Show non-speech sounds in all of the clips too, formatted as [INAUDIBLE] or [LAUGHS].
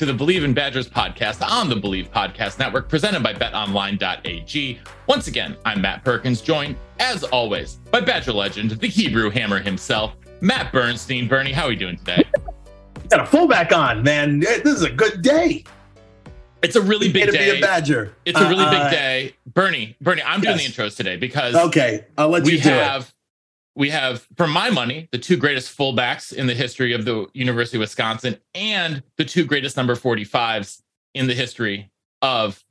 To the Bleav in Badgers podcast on the Bleav Podcast Network, presented by betonline.ag. Once again, I'm Matt Perkins, joined, as always, by Badger legend, the Hebrew Hammer himself, Matt Bernstein. Bernie, how are we doing today? [LAUGHS] got a fullback on, man. This is a good day. It's a really big Way to day. be a Badger. It's a really Uh, big day. Bernie, Bernie, I'm doing the intros today because Okay, I'll let we you do have we have for my money the two greatest fullbacks in the history of the University of Wisconsin and the two greatest number 45s in the history of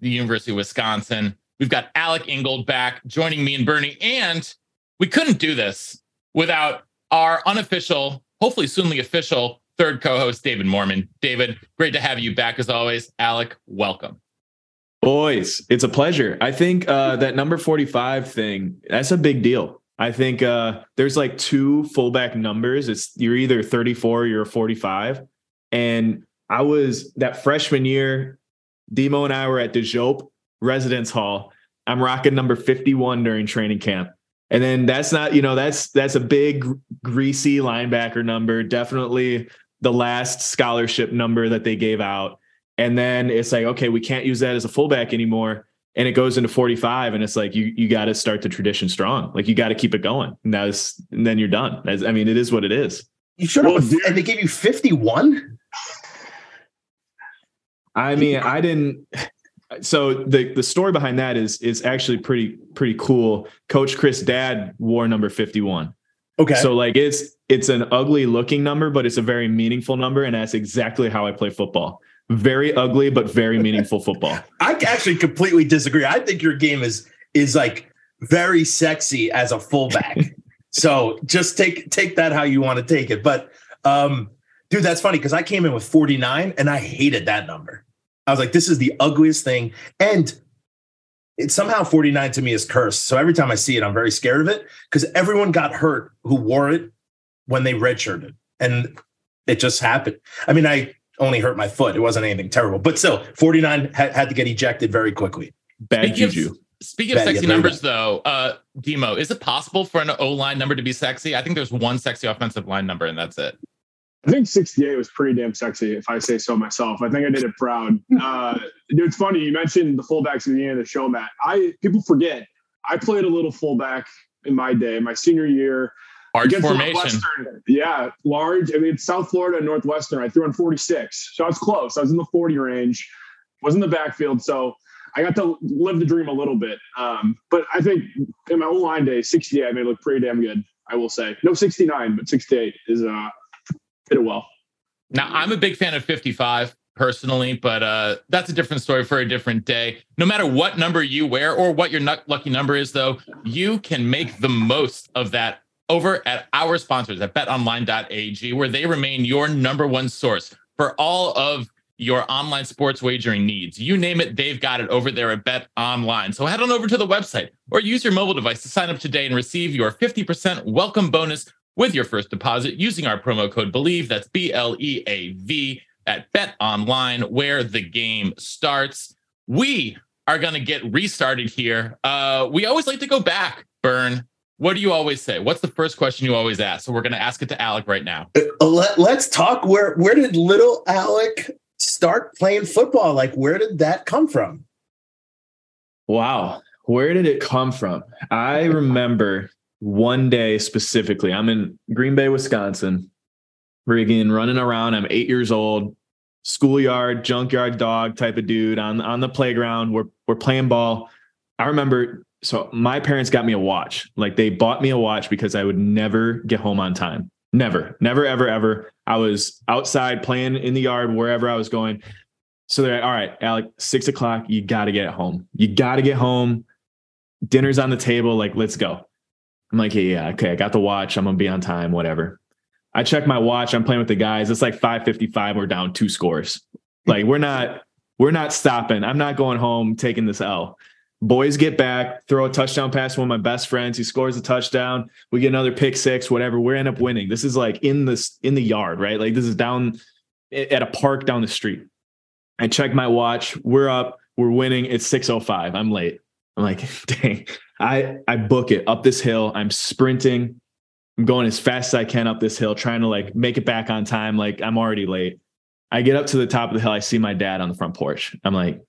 the University of Wisconsin. We've got Alec Ingold back joining me and Bernie and we couldn't do this without our unofficial, hopefully soonly official third co-host David Moorman. David, great to have you back as always. Alec, welcome. Boys, it's a pleasure. I think uh, that number 45 thing, that's a big deal. I think uh, there's like two fullback numbers. It's you're either 34 or you're 45. And I was that freshman year, D-Mo and I were at the Jope Residence Hall. I'm rocking number 51 during training camp. And then that's not, you know, that's that's a big greasy linebacker number. Definitely the last scholarship number that they gave out. And then it's like, okay, we can't use that as a fullback anymore. And it goes into 45. And it's like, you you got to start the tradition strong. Like you got to keep it going. And that's and then you're done. That's, I mean, it is what it is. You should have, and they gave you 51. I mean, I didn't. So the the story behind that is is actually pretty pretty cool. Coach Chryst's dad wore number 51. Okay. So like it's it's an ugly looking number, but it's a very meaningful number, and that's exactly how I play football. Very ugly, but very meaningful football. [LAUGHS] I actually completely disagree. I think your game is is like very sexy as a fullback. [LAUGHS] so just take take that how you want to take it. But um, dude, that's funny because I came in with 49 and I hated that number. I was like, this is the ugliest thing. And it's somehow 49 to me is cursed. So every time I see it, I'm very scared of it because everyone got hurt who wore it when they redshirted. And it just happened. I mean, I only hurt my foot. It wasn't anything terrible, but still, 49 had, had to get ejected very quickly. Bad Speaking of- Speaking of Bad, yeah, sexy very numbers, though, uh, D-Mo, is it possible for an O line number to be sexy? I think there's one sexy offensive line number, and that's it. I think 68 was pretty damn sexy, if I say so myself. I think I did it proud. [LAUGHS] Uh, dude, it's funny. You mentioned the fullbacks at the beginning of the show, Matt. I people forget. I played a little fullback in my day, my senior year. Large formation. Yeah, large. I mean, it's South Florida and Northwestern. I threw in 46. So I was close. I was in the 40 range, was in the backfield. So I got to live the dream a little bit. Um, but I think in my old line day, 68 I made it look pretty damn good, I will say. No 69, but 68 is uh fit it well. Now, I'm a big fan of 55 personally, but uh, that's a different story for a different day. No matter what number you wear or what your lucky number is, though, you can make the most of that over at our sponsors at betonline.ag, where they remain your number one source for all of your online sports wagering needs. You name it, they've got it over there at Bet Online. So head on over to the website or use your mobile device to sign up today and receive your 50% welcome bonus with your first deposit using our promo code BLEAV. That's B L E A V at Bet Online, where the game starts. We are going to get restarted here. Uh, we always like to go back, Burn. What do you always say? What's the first question you always ask? So we're going to ask it to Alec right now. Uh, Let, let's talk. Where where did little Alec start playing football? Like, where did that come from? Wow. Where did it come from? I remember one day specifically. I'm in Green Bay, Wisconsin. Friggin' running around. I'm eight years old, schoolyard, junkyard dog type of dude on on the playground. We're we're playing ball. I remember so my parents got me a watch. Like they bought me a watch because I would never get home on time. Never, never, ever, ever. I was outside playing in the yard, wherever I was going. So they're like, all right, Alec, six o'clock, you got to get home. You got to get home. Dinner's on the table. Like, let's go. I'm like, yeah, yeah, okay, I got the watch. I'm gonna be on time, whatever. I check my watch. I'm playing with the guys. It's like 5:55. We're down two scores. Like we're not, we're not stopping. I'm not going home taking this L. Boys get back, throw a touchdown pass to one of my best friends. He scores a touchdown. We get another pick six, whatever. We end up winning. This is like in this in the yard, right? Like this is down at a park down the street. I check my watch. We're up. We're winning. It's 6:05. I'm late. I'm like, [LAUGHS] dang. I I book it up this hill. I'm sprinting. I'm going as fast as I can up this hill, trying to like make it back on time. Like I'm already late. I get up to the top of the hill. I see my dad on the front porch. I'm like,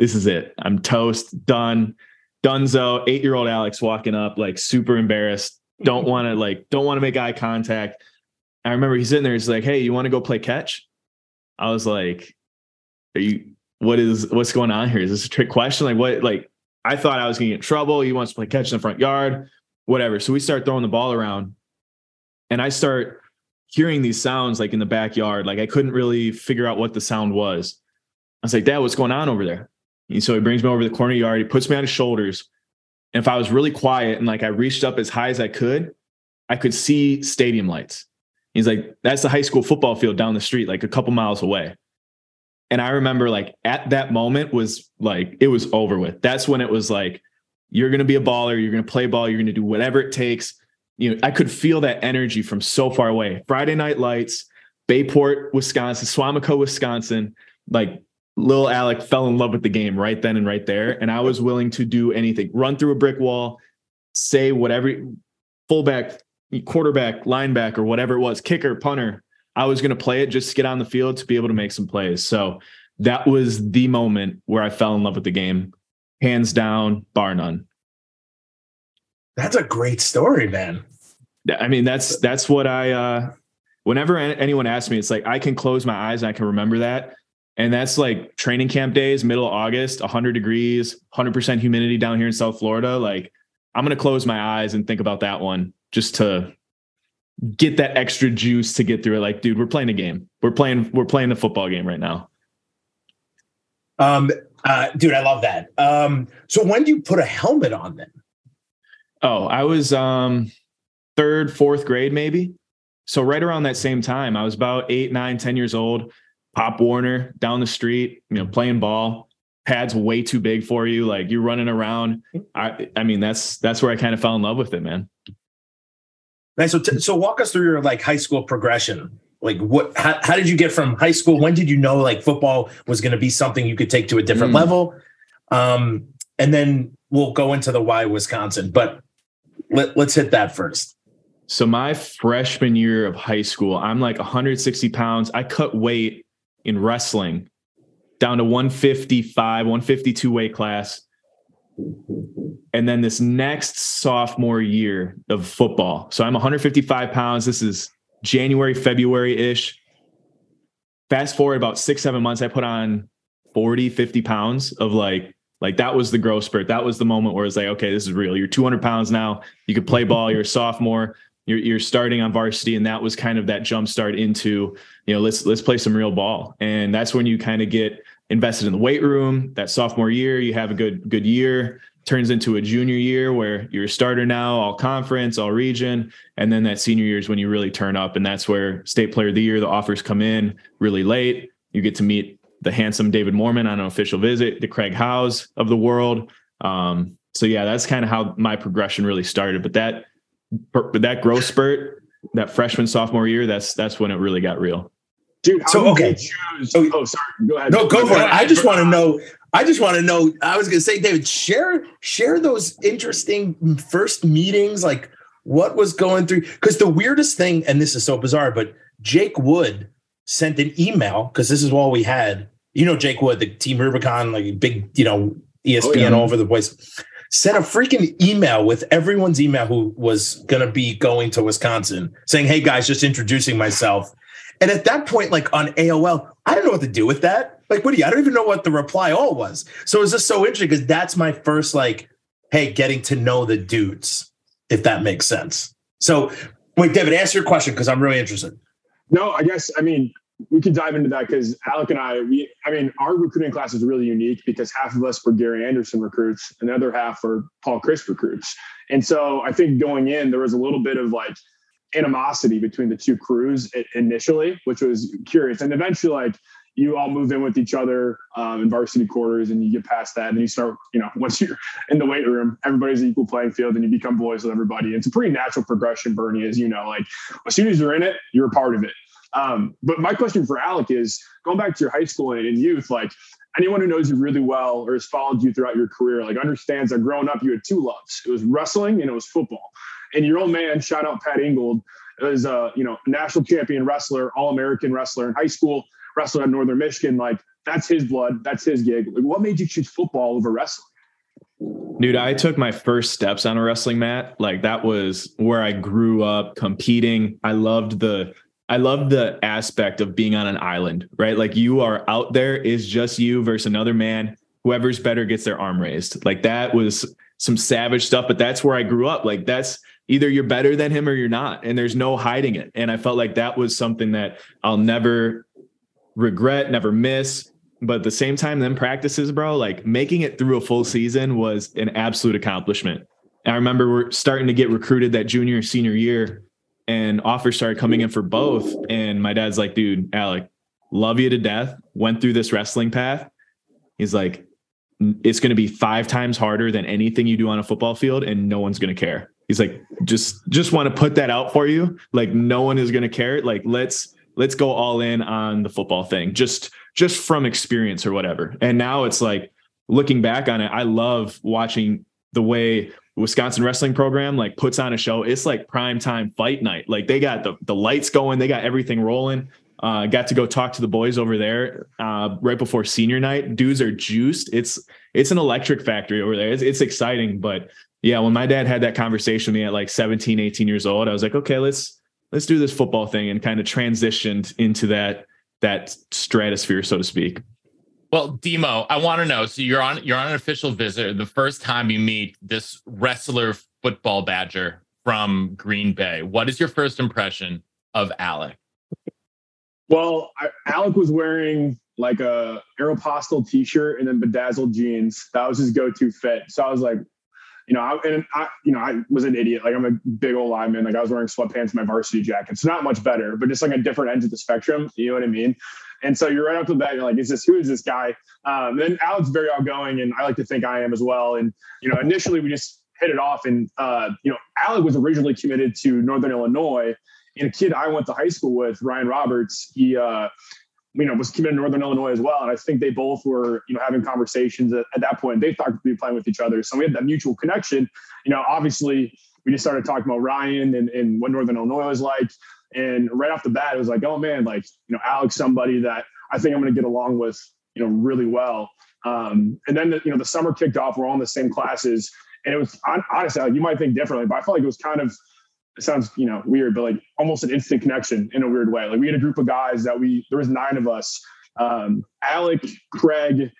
this is it. I'm toast, done. Dunzo, eight year old Alex walking up, like super embarrassed. Don't [LAUGHS] want to like, don't want to make eye contact. I remember he's sitting there. He's like, "Hey, you want to go play catch?" I was like, "Are you? What is? What's going on here? Is this a trick question? Like, what? Like, I thought I was gonna get in trouble. He wants to play catch in the front yard, whatever. So we start throwing the ball around, and I start hearing these sounds like in the backyard. Like I couldn't really figure out what the sound was. I was like, Dad, what's going on over there? And so he brings me over the corner yard. He puts me on his shoulders. And if I was really quiet and like I reached up as high as I could, I could see stadium lights. He's like, that's the high school football field down the street, like a couple miles away. And I remember like at that moment was like it was over with. That's when it was like you're going to be a baller, you're going to play ball, you're going to do whatever it takes. You know, I could feel that energy from so far away. Friday night lights, Bayport, Wisconsin, Suamico, Wisconsin. Like little Alec fell in love with the game right then and right there, and I was willing to do anything, run through a brick wall, say whatever, fullback, quarterback, linebacker, whatever it was, kicker, punter, I was going to play it just to get on the field to be able to make some plays. So that was the moment where I fell in love with the game, hands down, bar none. That's a great story, man. I mean, that's that's what I. uh Whenever anyone asks me, it's like I can close my eyes and I can remember that. And that's like training camp days, middle of August, 100 degrees, 100% humidity down here in South Florida. Like I'm going to close my eyes and think about that one just to get that extra juice to get through it. Like, dude, we're playing a game. We're playing, we're playing the football game right now. Um, uh, dude, I love that. Um, so when do you put a helmet on then? Oh, I was um third, fourth grade, maybe. So right around that same time, I was about eight, nine, ten years old. Pop Warner down the street, you know, playing ball. Pads way too big for you. Like you're running around. I, I mean, that's that's where I kind of fell in love with it, man. Nice. So, t- so walk us through your like high school progression. Like, what? How, how did you get from high school? When did you know like football was going to be something you could take to a different Mm. level? Um, and then we'll go into the why Wisconsin. But let, let's hit that first. So my freshman year of high school, I'm like 160 pounds. I cut weight in wrestling down to 155, 152 weight class. And then this next sophomore year of football. So I'm 155 pounds. This is January, February ish. Fast forward about six, seven months, I put on 40, 50 pounds of like, like that was the growth spurt. That was the moment where it's like, okay, this is real. You're 200 pounds now. You could play ball. You're a sophomore. You're, you're starting on varsity, and that was kind of that jump start into, you know, let's let's play some real ball. And that's when you kind of get invested in the weight room. That sophomore year, you have a good good year. Turns into a junior year where you're a starter now, all conference, all region, and then that senior year is when you really turn up, and that's where state player of the year the offers come in really late. You get to meet the handsome David Moorman on an official visit, the Craig Howes of the world. Um, so yeah, that's kind of how my progression really started. But that, that growth spurt, that freshman sophomore year, that's that's when it really got real. Dude, how So, did okay. Oh, you choose? Oh, Oh, sorry. Go ahead. No, go for it. ahead. I just want to know. I just want to know. I was going to say, David, share share those interesting first meetings, like what was going through. Because the weirdest thing, and this is so bizarre, but Jake Wood sent an email because this is all we had. You know, Jake Wood, the Team Rubicon, like big, you know, ESPN Oh, yeah. all over the place. Sent a freaking email with everyone's email who was going to be going to Wisconsin, saying, "Hey guys, just introducing myself." And at that point, like on AOL, I don't know what to do with that. Like, what do you? I don't even know what the reply all was. So it was just so interesting because that's my first like, hey, getting to know the dudes, if that makes sense. So wait, David, answer your question because I'm really interested. No, I guess I mean we could dive into that because Alec and I, we, I mean, our recruiting class is really unique because half of us were Gary Anderson recruits and the other half are Paul Chryst recruits. And so I think going in, there was a little bit of like animosity between the two crews initially, which was curious. And eventually, like, you all move in with each other um, in varsity quarters and you get past that and you start, you know, [LAUGHS] once you're in the weight room, everybody's equal playing field and you become boys with everybody. It's a pretty natural progression, Bernie, as you know, like as soon as you're in it, you're a part of it. Um, but my question for Alec is going back to your high school and, youth, like anyone who knows you really well or has followed you throughout your career, like understands that growing up you had two loves. It was wrestling and it was football. And your old man, shout out Pat Ingold, is a you know national champion wrestler, all American wrestler in high school, wrestler at Northern Michigan. Like that's his blood, that's his gig. Like, what made you choose football over wrestling? Dude, I took my first steps on a wrestling mat. Like that was where I grew up competing. I loved the I love the aspect of being on an island, right? Like you are out there is just you versus another man. Whoever's better gets their arm raised. Like that was some savage stuff, but that's where I grew up. Like that's either you're better than him or you're not, and there's no hiding it. And I felt like that was something that I'll never regret, never miss. But at the same time, then practices, bro, like making it through a full season was an absolute accomplishment. I remember we're starting to get recruited that junior, senior year and offers started coming in for both. And my dad's like, dude, Alec, love you to death. Went through this wrestling path. He's like, it's going to be five times harder than anything you do on a football field, and no one's going to care. He's like, just just want to put that out for you. Like, no one is going to care. Like, let's let's go all in on the football thing, just just from experience or whatever. And now it's like looking back on it, I love watching the way Wisconsin wrestling program like puts on a show. It's like prime time fight night. Like they got the, the lights going, they got everything rolling. Uh, got to go talk to the boys over there uh, right before senior night. Dudes are juiced. It's it's an electric factory over there. It's, it's exciting. But yeah, when my dad had that conversation with me at like 17, 18 years old, I was like, okay, let's let's do this football thing and kind of transitioned into that that stratosphere, so to speak. Well, D-Mo, I want to know. So you're on you're on an official visit. The first time you meet this wrestler football badger from Green Bay. What is your first impression of Alec? Well, I, Alec was wearing like a Aeropostale t-shirt and then bedazzled jeans. That was his go-to fit. So I was like, you know, I, and I, you know, I was an idiot. Like I'm a big old lineman. Like I was wearing sweatpants and my varsity jacket. So not much better, but just like a different end of the spectrum. You know what I mean? And so you're right off the bat, you're like, is this who is this guy? Um, then Alec's very outgoing, and I like to think I am as well. And you know, initially we just hit it off, and uh, you know, Alec was originally committed to Northern Illinois, and a kid I went to high school with, Ryan Roberts, he. Uh, you know, was committed to Northern Illinois as well. And I think they both were, you know, having conversations at, at that point. They thought we'd be playing with each other. So we had that mutual connection. You know, obviously we just started talking about Ryan and, and what Northern Illinois was like. And right off the bat, it was like, oh man, like, you know, Alec's, somebody that I think I'm going to get along with, you know, really well. Um, and then, the, you know, the summer kicked off. We're all in the same classes. And it was honestly, like, you might think differently, but I felt like it was kind of, it sounds, you know, weird, but like almost an instant connection in a weird way. Like we had a group of guys that we, there was nine of us, um, Alec, Craig,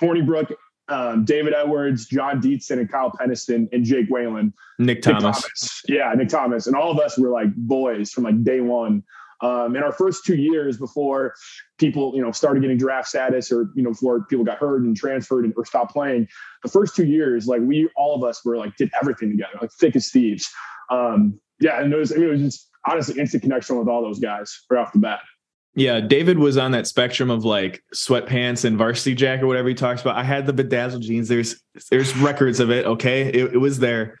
Hornibrook, um, David Edwards, Jon Dietzen, and Kyle Penniston, and Jake Whalen. Nick Thomas. Nick Thomas. Yeah, Nick Thomas. And all of us were like boys from like day one. Um, in our first two years before people, you know, started getting draft status or, you know, before people got hurt and transferred and, or stopped playing, the first two years, like we, all of us were like, did everything together, like thick as thieves. Um, yeah. And it was, I mean, it was just honestly instant connection with all those guys right off the bat. Yeah, David was on that spectrum of like sweatpants and varsity jacket, or whatever he talks about. I had the bedazzled jeans. There's there's records of it. Okay, it, it was there.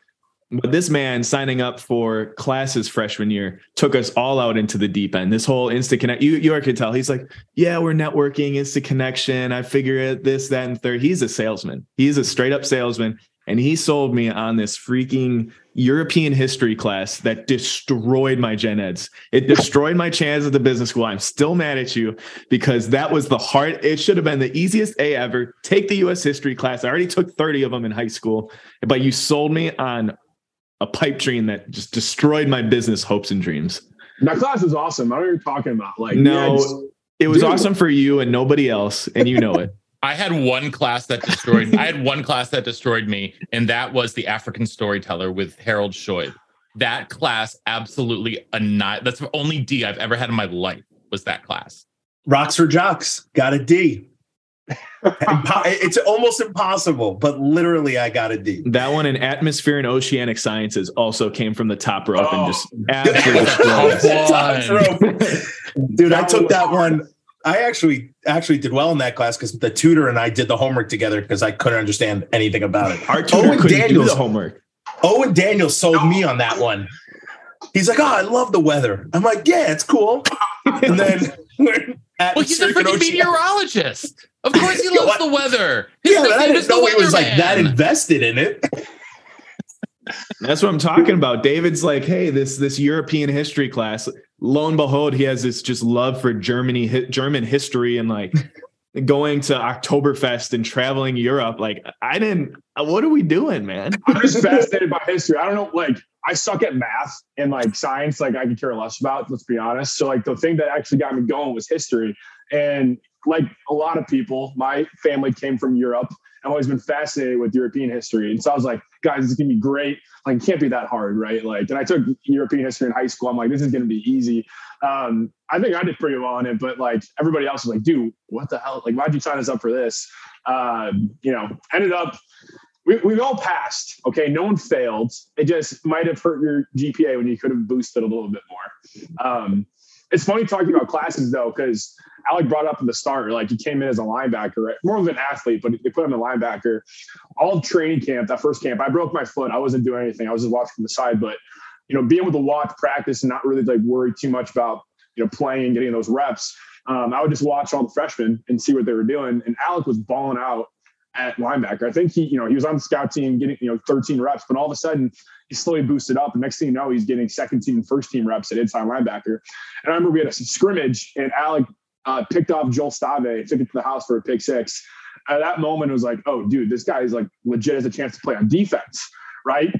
But this man signing up for classes freshman year took us all out into the deep end. This whole instant connect, you you could tell he's like, yeah, we're networking, instant connection. I figure it, this, that, and third. He's a salesman. He's a straight up salesman, and he sold me on this freaking European history class that destroyed my gen eds. It destroyed my chance at the business school. I'm still mad at you because that was the hard. It should have been the easiest A ever. Take the U.S. history class. I already took 30 of them in high school, but you sold me on a pipe dream that just destroyed my business hopes and dreams. That class was awesome. I don't know what you're talking about. Like, No, yeah, just- it was Dude. awesome for you and nobody else, and you know it. I had one class that destroyed. I had one class that destroyed me, and that was the African Storyteller with Harold Scheub. That class absolutely anni- That's the only D I've ever had in my life. Was that class? Rocks for jocks. Got a D. It's almost impossible, but literally, I got a D. That one in atmosphere and oceanic sciences also came from the top rope Oh. and just absolutely [LAUGHS] destroyed us. Tough Dude, I took that one. I actually actually did well in that class because the tutor and I did the homework together because I couldn't understand anything about it. Our tutor Owen couldn't do Daniels, the homework. Owen Daniels sold me on that one. He's like, "Oh, I love the weather." I'm like, "Yeah, it's cool." And then we're [LAUGHS] at Well, he's a freaking meteorologist. Of course, he loves [LAUGHS] the weather. His Yeah, but I didn't is know he was like that invested in it. That's what I'm talking about. David's like, hey, this this European history class. Lo and behold, he has this just love for Germany, German history, and like [LAUGHS] going to Oktoberfest and traveling Europe. Like, I didn't. What are we doing, man? [LAUGHS] I'm just fascinated by history. I don't know, like I suck at math and like science, like I could care less about, let's be honest. So like the thing that actually got me going was history. And like a lot of people, my family came from Europe. I've always been fascinated with European history. And so I was like, guys, this is gonna be great. Like it can't be that hard, right? Like, and I took European history in high school. I'm like, this is gonna be easy. Um, I think I did pretty well on it, but like everybody else was like, dude, what the hell? Like, why'd you sign us up for this? Um, you know, ended up we, we've all passed. Okay. No one failed. It just might have hurt your GPA when you could have boosted a little bit more. Um, it's funny talking about classes though, because Alec brought up in the start, like he came in as a linebacker, right? more of an athlete, but they put him in linebacker. All training camp, that first camp, I broke my foot. I wasn't doing anything. I was just watching from the side. But you know, being able to watch practice and not really like worry too much about you know playing and getting those reps. Um, I would just watch all the freshmen and see what they were doing. And Alec was balling out at linebacker. I think he, you know, he was on the scout team getting, you know, 13 reps, but all of a sudden he slowly boosted up. And next thing you know, he's getting second team and first team reps at inside linebacker. And I remember we had a scrimmage and Alec uh, picked off Joel Stave, took it to the house for a pick six. At that moment, it was like, oh, dude, this guy is like legit has a chance to play on defense, right?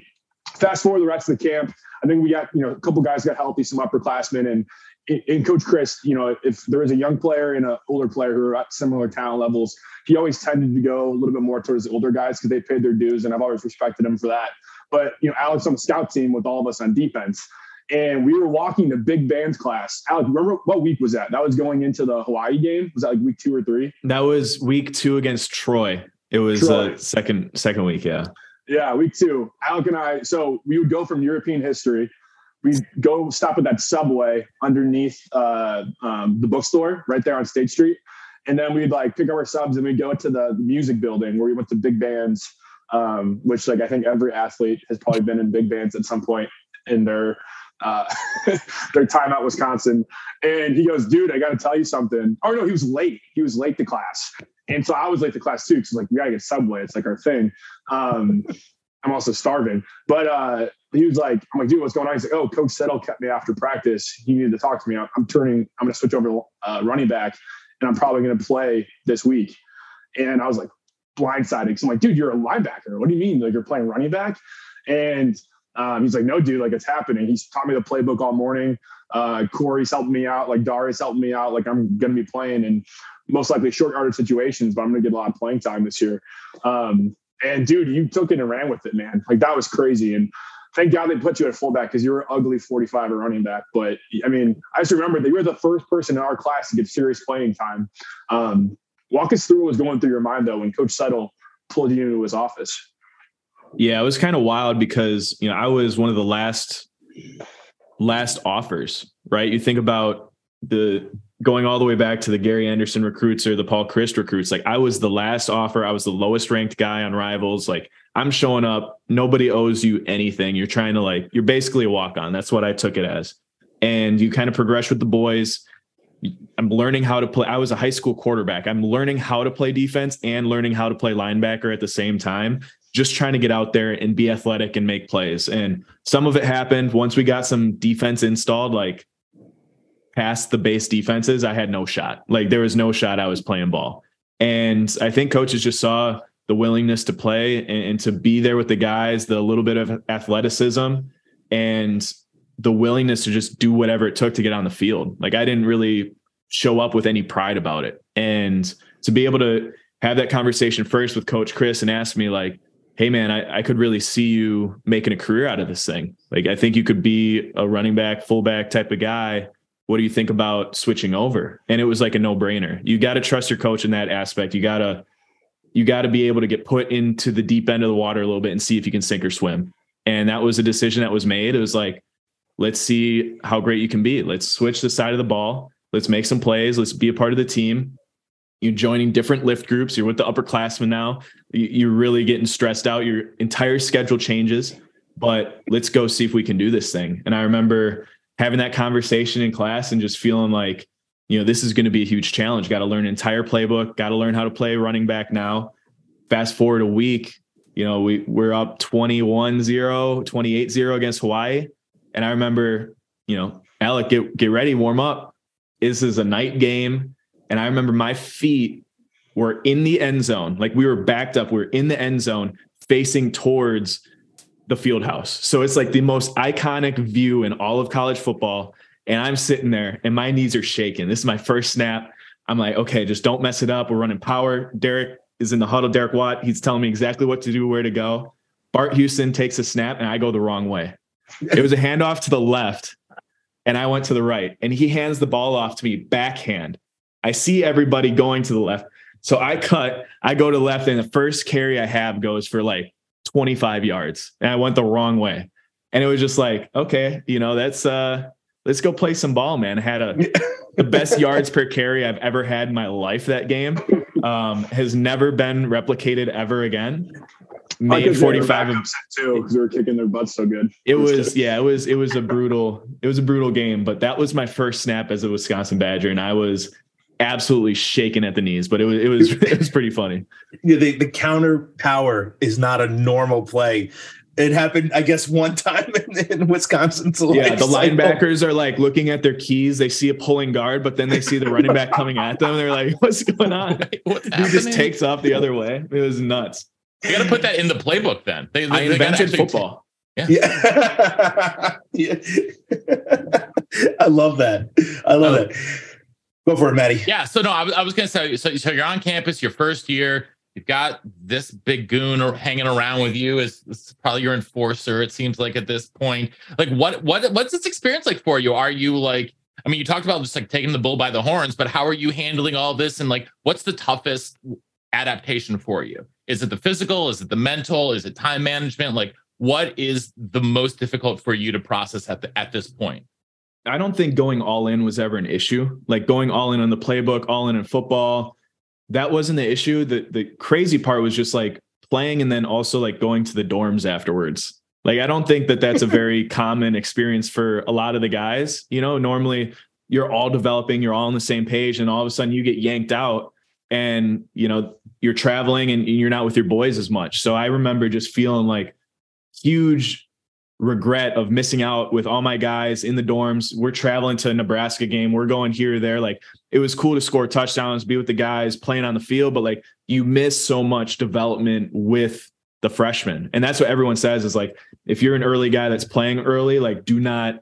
Fast forward the rest of the camp. I think we got, you know, a couple guys got healthy, some upperclassmen, and in Coach Chryst, you know, if there is a young player and an older player who are at similar talent levels, he always tended to go a little bit more towards the older guys because they paid their dues, and I've always respected him for that. But you know, Alec's on the scout team with all of us on defense, and we were walking the big bands class. Alex, remember what week was that? That was going into the Hawaii game. Was that like week two or three? That was week two against Troy. It was Troy. uh, second second week. Yeah. Yeah, week two. Alec and I, so we would go from European history. We'd go stop at that subway underneath uh, um, the bookstore right there on State Street. And then we'd like pick up our subs and we'd go to the music building where we went to big bands, um, which like I think every athlete has probably been in big bands at some point in their uh, [LAUGHS] their time out Wisconsin. And he goes, dude, I got to tell you something. Oh no, he was late. He was late to class. And so I was late to class too. Cause like, we gotta get Subway. It's like our thing. Um, I'm also starving, but, uh, he was like, I'm like, dude, what's going on? He's like, oh, coach Settle kept me after practice. He needed to talk to me. I'm, turning, I'm going to switch over to uh, running back and I'm probably going to play this week. And I was like blindsided. Cause I'm like, dude, you're a linebacker. What do you mean? Like you're playing running back? And, um, he's like, no, dude, like it's happening. He's taught me the playbook all morning. Uh, Corey's helping me out. Like Darius helping me out. Like I'm going to be playing and most likely short yardage situations, but I'm going to get a lot of playing time this year. Um, and dude, you took it and ran with it, man. Like that was crazy. And thank God they put you at fullback because you were ugly 45 at running back. But I mean, I just remember that you were the first person in our class to get serious playing time. Um, walk us through what was going through your mind though when Coach Settle pulled you into his office. Yeah, it was kind of wild because you know I was one of the last last offers, right? You think about the going all the way back to the Gary Anderson recruits or the Paul Chryst recruits. Like I was the last offer. I was the lowest ranked guy on rivals. Like I'm showing up. Nobody owes you anything. You're trying to like, you're basically a walk on. That's what I took it as. And you kind of progress with the boys. I'm learning how to play. I was a high school quarterback. I'm learning how to play defense and learning how to play linebacker at the same time. Just trying to get out there and be athletic and make plays. And some of it happened once we got some defense installed, like past the base defenses, I had no shot. Like there was no shot I was playing ball. And I think coaches just saw the willingness to play and, and to be there with the guys, the little bit of athleticism. And the willingness to just do whatever it took to get on the field. Like I didn't really show up with any pride about it. And to be able to have that conversation first with coach Chryst and ask me like, Hey man, I, I could really see you making a career out of this thing. Like, I think you could be a running back, fullback type of guy. What do you think about switching over? And it was like a no brainer. You got to trust your coach in that aspect. You got to, you got to be able to get put into the deep end of the water a little bit and see if you can sink or swim. And that was a decision that was made. It was like, let's see how great you can be. Let's switch the side of the ball. Let's make some plays. Let's be a part of the team. You're joining different lift groups. You're with the upperclassmen now. You're really getting stressed out. Your entire schedule changes, but let's go see if we can do this thing. And I remember having that conversation in class and just feeling like, you know, this is going to be a huge challenge. Got to learn entire playbook, got to learn how to play running back now. Fast forward a week, you know, we, we're up 21 0, 28 0 against Hawaii. And I remember, you know, Alec, get, get ready, warm up this is a night game. And I remember my feet were in the end zone. Like we were backed up. We are in the end zone facing towards the field house. So it's like the most iconic view in all of college football. And I'm sitting there and my knees are shaking. This is my first snap. I'm like, okay, just don't mess it up. We're running power. Derek is in the huddle. Derek Watt, he's telling me exactly what to do, where to go. Bart Houston takes a snap and I go the wrong way. It was a handoff to the left and I went to the right and he hands the ball off to me backhand. I see everybody going to the left. So I cut, I go to left and the first carry I have goes for like 25 yards and I went the wrong way. And it was just like, okay, you know, that's uh let's go play some ball, man. I had a the best yards per carry I've ever had in my life that game. Um, has never been replicated ever again made 45 of, too because they were kicking their butts so good. It was yeah, it was it was a brutal it was a brutal game, but that was my first snap as a Wisconsin Badger and I was absolutely shaking at the knees, but it was it was [LAUGHS] it was pretty funny. Yeah, the, the counter power is not a normal play. It happened, I guess, one [LAUGHS] time in, in Wisconsin. Yeah, the linebackers are like looking at their keys. They see a pulling guard, but then they see the running back coming at them. They're like, [LAUGHS] "What's going on?" What's he just takes off the other way. It was nuts. You got to put that in the playbook. Then they, they I invented football. yeah. Yeah. yeah. I love that. I love oh. it. Go for it, Maddie. Yeah. So no, I, I was going to say. So, so you're on campus, your first year. You've got this big goon hanging around with you is probably your enforcer. It seems like at this point, like what what what's this experience like for you? Are you like? I mean, you talked about just like taking the bull by the horns, but how are you handling all this? And like, what's the toughest adaptation for you? Is it the physical? Is it the mental? Is it time management? Like, what is the most difficult for you to process at the, at this point? I don't think going all in was ever an issue. Like going all in on the playbook, all in in football, that wasn't the issue. The the crazy part was just like playing and then also like going to the dorms afterwards. Like I don't think that that's a very [LAUGHS] common experience for a lot of the guys. You know, normally you're all developing, you're all on the same page, and all of a sudden you get yanked out and you know you're traveling and you're not with your boys as much so i remember just feeling like huge regret of missing out with all my guys in the dorms. We're traveling to a nebraska game. We're going here or there. Like it was cool to score touchdowns be with the guys playing on the field but like you miss so much development with the freshmen. And that's what everyone says is like if you're an early guy that's playing early like do not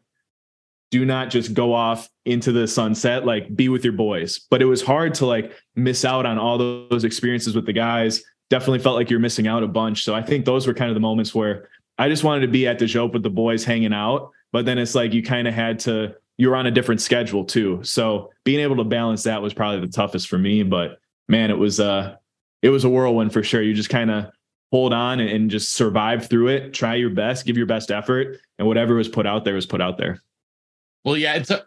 do not just go off into the sunset. Like be with your boys. But it was hard to like miss out on all those experiences with the guys. Definitely felt like you're missing out a bunch. So i think those were kind of the moments where i just wanted to be at the joke with the boys hanging out but then it's like you kind of had to you're on a different schedule too so being able to balance that was probably the toughest for me but man it was uh it was a whirlwind for sure you just kind of hold on and just survive through it try your best give your best effort and whatever was put out there was put out there well, yeah, it's. A,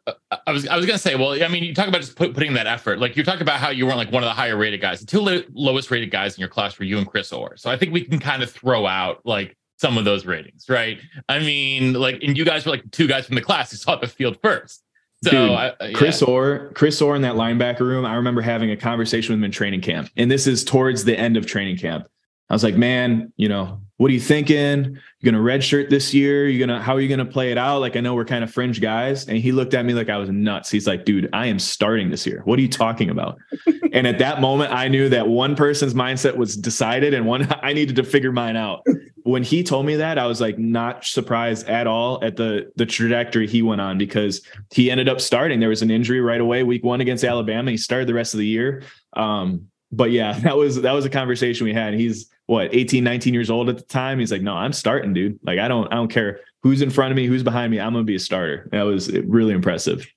I was. I was gonna say. Well, I mean, you talk about just put, putting that effort. Like you talk about how you weren't like one of the higher rated guys. The two lo- lowest rated guys in your class were you and Chris Orr. So I think we can kind of throw out like some of those ratings, right? I mean, like, and you guys were like two guys from the class who [LAUGHS] saw the field first. So Dude, I, uh, yeah. Chris Orr, Chris Orr in that linebacker room. I remember having a conversation with him in training camp, and this is towards the end of training camp. I was like, man, you know, what are you thinking? You're gonna redshirt this year? You're gonna how are you gonna play it out? Like I know we're kind of fringe guys. And he looked at me like I was nuts. He's like, dude, I am starting this year. What are you talking about? [LAUGHS] and at that moment, I knew that one person's mindset was decided and one [LAUGHS] I needed to figure mine out. when he told me that, I was like not surprised at all at the the trajectory he went on because he ended up starting. There was an injury right away, week one against Alabama. He started the rest of the year. Um, but yeah, [LAUGHS] that was that was a conversation we had. He's what 18, 19 years old at the time. He's like, no, I'm starting, dude. Like I don't I don't care who's in front of me, who's behind me. I'm gonna be a starter. That was really impressive.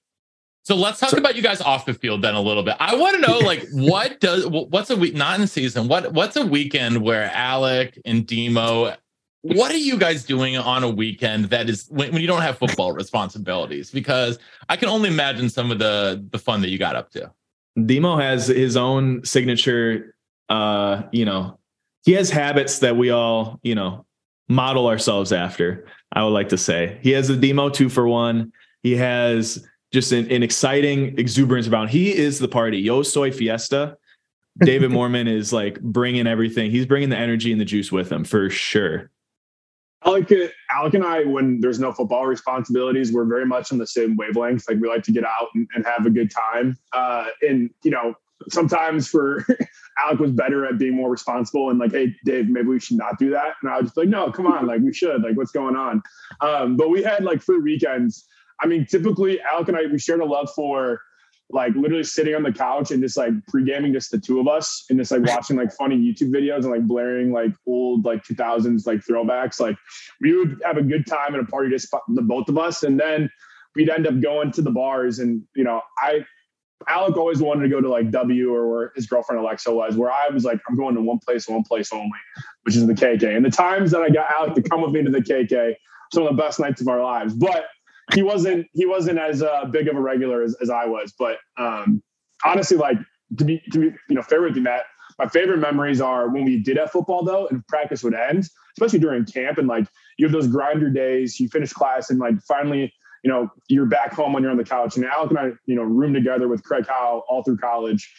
So let's talk so, about you guys off the field then a little bit. I want to know like [LAUGHS] what does what's a week not in season what what's a weekend where Alec and D-Mo what are you guys doing on a weekend that is when, when you don't have football [LAUGHS] responsibilities because I can only imagine some of the the fun that you got up to. D-Mo has his own signature uh you know he has habits that we all you know model ourselves after I would like to say he has a D-Mo 2 for 1 he has just an, an exciting exuberance about. He is the party. Yo soy fiesta. David [LAUGHS] Moorman is like bringing everything. He's bringing the energy and the juice with him for sure. Alec, Alec and I, when there's no football responsibilities, we're very much on the same wavelength. Like we like to get out and, and have a good time. Uh, and you know, sometimes for [LAUGHS] Alec was better at being more responsible and like, hey, Dave, maybe we should not do that. And I was just like, no, come on, like we should. Like, what's going on? Um, but we had like free weekends I mean, typically Alec and I we shared a love for like literally sitting on the couch and just like pre-gaming just the two of us and just like watching like funny YouTube videos and like blaring like old like 2000s like throwbacks. Like we would have a good time at a party just the both of us, and then we'd end up going to the bars. And you know, I Alec always wanted to go to like W or where his girlfriend Alexa was, where I was like, I'm going to one place, one place only, which is the KK. And the times that I got Alec to come with me to the KK, some of the best nights of our lives. But he wasn't he wasn't as uh, big of a regular as, as I was. But um, honestly, like to be to be you know fair with you, Matt. My favorite memories are when we did have football though, and practice would end, especially during camp, and like you have those grinder days. You finish class, and like finally, you know, you're back home when you're on the couch. And Alec and I, you know, room together with Craig Howe all through college,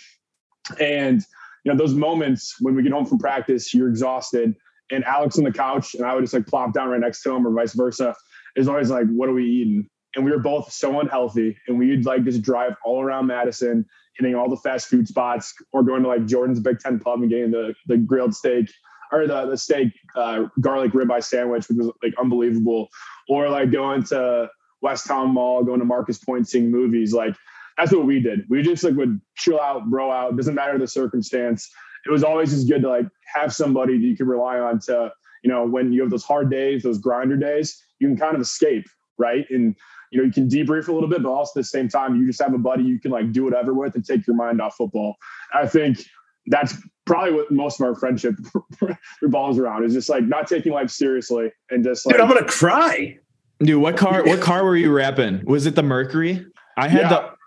and you know those moments when we get home from practice, you're exhausted, and Alec's on the couch, and I would just like plop down right next to him, or vice versa is always like, what are we eating? And we were both so unhealthy. And we'd like just drive all around Madison, hitting all the fast food spots, or going to like Jordan's Big Ten pub and getting the the grilled steak or the the steak uh, garlic ribeye sandwich, which was like unbelievable. Or like going to West Towne Mall, going to Marcus Point, seeing movies. Like that's what we did. We just like would chill out, bro out. Doesn't matter the circumstance. It was always just good to like have somebody that you can rely on to, you know, when you have those hard days, those grinder days, you can kind of escape, right? And you know, you can debrief a little bit, but also at the same time, you just have a buddy you can like do whatever with and take your mind off football. I think that's probably what most of our friendship [LAUGHS] revolves around is just like not taking life seriously and just like Dude, I'm gonna cry. Dude, what car what car were you rapping? Was it the Mercury? I had yeah. the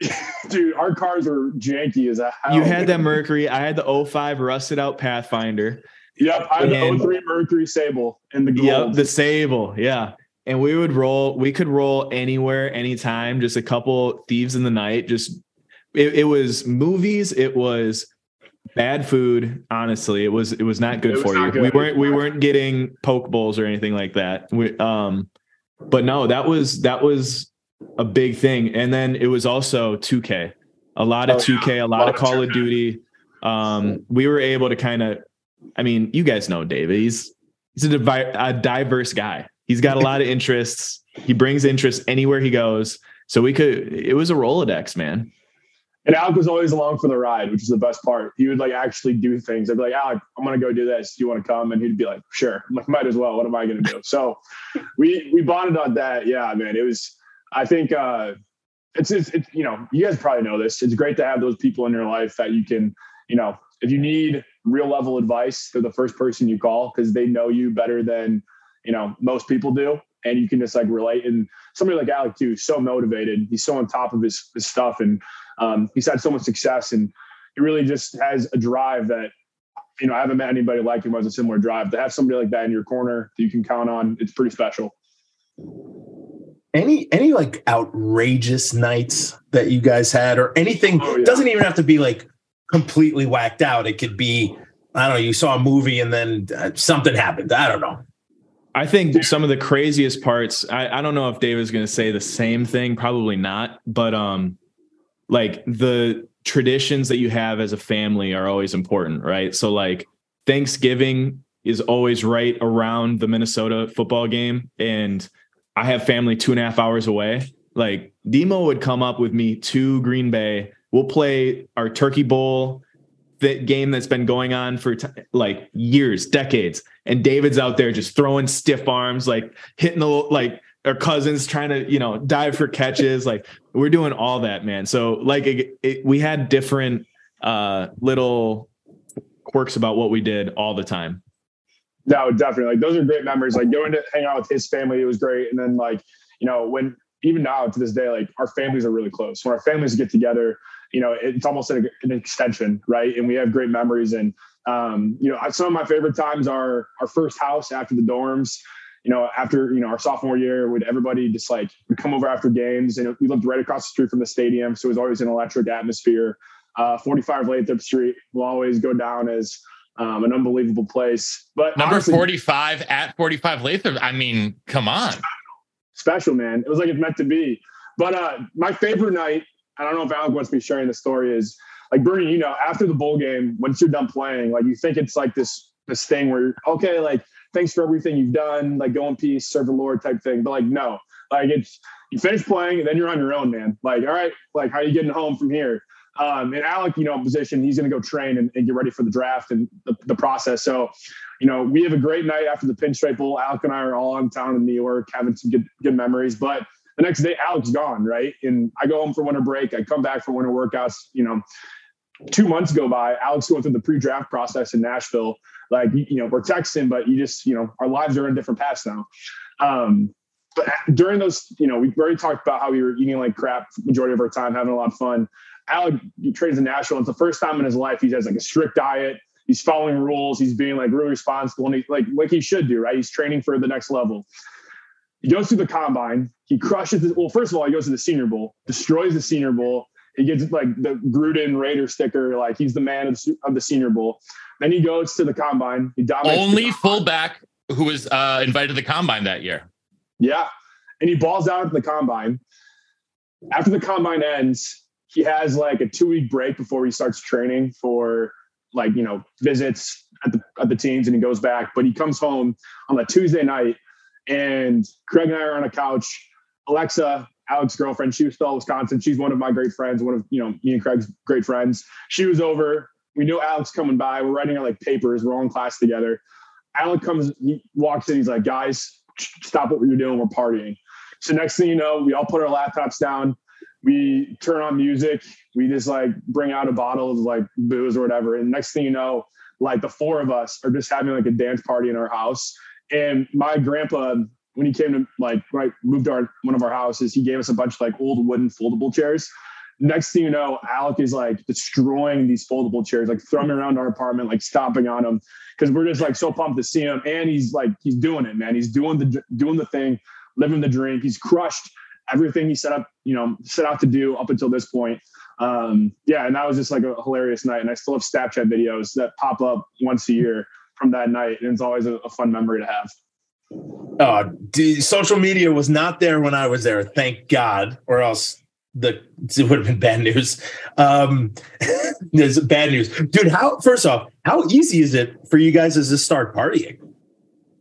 [LAUGHS] Dude, our cars were janky as a hell. You had that Mercury. I had the 05 rusted out Pathfinder. Yep, I had and, the 03 Mercury Sable and the gold. Yep, the Sable. Yeah. And we would roll, we could roll anywhere, anytime, just a couple thieves in the night. Just it, it was movies, it was bad food. Honestly, it was it was not good was for not you. Good. We weren't we weren't getting poke bowls or anything like that. We, um, but no, that was that was a big thing. And then it was also 2K, a lot of oh, 2K, yeah. a lot, a lot of Call of Duty. Um, we were able to kind of I mean, you guys know David. He's he's a, divi- a diverse guy. He's got a lot of [LAUGHS] interests. He brings interest anywhere he goes. So we could. It was a Rolodex, man. And Alec was always along for the ride, which is the best part. He would like actually do things. I'd be like, Alec, I'm gonna go do this. Do you want to come? And he'd be like, Sure. I'm like, might as well. What am I gonna do? So we we bonded on that. Yeah, man. It was. I think uh, it's, it's it's you know you guys probably know this. It's great to have those people in your life that you can you know if you need real level advice, they're the first person you call because they know you better than you know most people do, and you can just like relate. And somebody like Alec too, so motivated. He's so on top of his, his stuff, and um, he's had so much success, and he really just has a drive that you know I haven't met anybody like him who has a similar drive. To have somebody like that in your corner that you can count on, it's pretty special. Any any like outrageous nights that you guys had, or anything oh, yeah. doesn't even have to be like completely whacked out. It could be, I don't know, you saw a movie and then uh, something happened. I don't know. I think some of the craziest parts, I, I don't know if David's going to say the same thing, probably not, but um, like the traditions that you have as a family are always important, right? So like Thanksgiving is always right around the Minnesota football game. And I have family two and a half hours away. Like D-Mo would come up with me to Green Bay. We'll play our Turkey Bowl that game that's been going on for t- like years, decades. And David's out there just throwing stiff arms, like hitting the like our cousins trying to, you know, dive for catches. like we're doing all that, man. So like it, it, we had different uh little quirks about what we did all the time. No, definitely. Like those are great memories. Like going to hang out with his family, it was great. And then like, you know, when even now to this day, like our families are really close. When our families get together, you know, it's almost an, an extension, right? And we have great memories. And um, you know, some of my favorite times are our first house after the dorms. You know, after you know our sophomore year, would everybody just like would come over after games, and we lived right across the street from the stadium, so it was always an electric atmosphere. Uh, 45 Lathrop Street will always go down as um, an unbelievable place. But Number honestly, 45 at 45 Lathrop. I mean, come on. special, man. It was like it's meant to be. But uh, my favorite night, I don't know if Alec wants me sharing the story, is like Bernie. You know, after the bowl game, once you're done playing, like you think it's like this this thing where okay, like thanks for everything you've done, like go in peace, serve the Lord type thing. But like no, like it's you finish playing and then you're on your own, man. Like all right, like how are you getting home from here? Um, and Alec, you know, position, he's going to go train and, and, get ready for the draft and the, the, process. So, you know, we have a great night after the Pinstripe Bowl. Alec and I are all in town in New York, having some good, good memories. But the next day, Alec's gone, right? And I go home for winter break. I come back for winter workouts. You know, two months go by. Alec's going through the pre-draft process in Nashville. Like, you know, we're texting, but you just, you know, our lives are in different paths now. Um, but during those, you know, we've already talked about how we were eating like crap majority of our time, having a lot of fun. Alec trains in Nashville. It's the first time in his life he has like a strict diet. He's following rules. He's being like really responsible and he, like like he should do. Right? He's training for the next level. He goes through the combine. He crushes. The, well, first of all, he goes to the Senior Bowl, destroys the Senior Bowl. He gets like the Gruden Raider sticker, like he's the man of, of the Senior Bowl. Then he goes to the combine. He dominates. Only fullback who was uh, invited to the combine that year. Yeah, and he balls out at the combine. After the combine ends, he has like a two week break before he starts training for like you know visits at the at the teams, and he goes back. But he comes home on a Tuesday night, and Craig and I are on a couch. Alexa, Alec's girlfriend, she was still in Wisconsin. She's one of my great friends, one of you know me and Craig's great friends. She was over. We knew Alec's coming by. We're writing our like papers. We're all in class together. Alex comes, he walks in. He's like, guys, stop what you're doing. We're partying. So next thing you know, we all put our laptops down we turn on music. We just like bring out a bottle of like booze or whatever. And next thing you know, like the four of us are just having like a dance party in our house. And my grandpa, when he came to like right moved our one of our houses, he gave us a bunch of like old wooden foldable chairs. Next thing you know, Alec is like destroying these foldable chairs, like throwing around our apartment, like stomping on them, because we're just like so pumped to see him. And he's like, he's doing it, man. He's doing the doing the thing, living the dream. He's crushed everything he set up, you know, set out to do up until this point. Um, yeah, and that was just like a hilarious night. And I still have Snapchat videos that pop up once a year from that night, and it's always a, a fun memory to have. Uh, social media was not there when I was there, thank God, or else the it would have been bad news. Um, [LAUGHS] there's bad news, dude. How first off, how easy is it for you guys to start partying?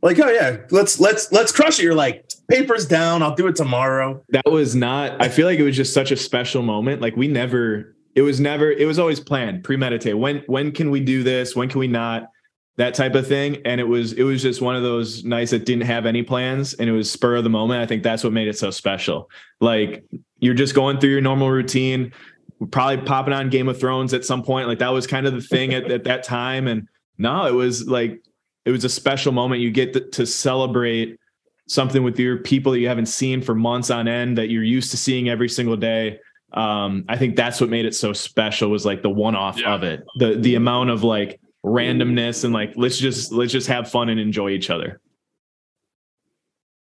Like, oh yeah, let's let's let's crush it. You're like, papers down. I'll do it tomorrow. That was not, I feel like it was just such a special moment. Like we never, it was never, it was always planned, premeditated. When, when can we do this? When can we not? That type of thing. And it was, it was just one of those nights that didn't have any plans and it was spur of the moment. I think that's what made it so special. Like you're just going through your normal routine, probably popping on Game of Thrones at some point. Like that was kind of the thing at, at that time. And no, it was like, it was a special moment. You get to celebrate something with your people that you haven't seen for months on end that you're used to seeing every single day. Um, I think that's what made it so special was like the one off yeah. of it, the the amount of like randomness and like let's just let's just have fun and enjoy each other.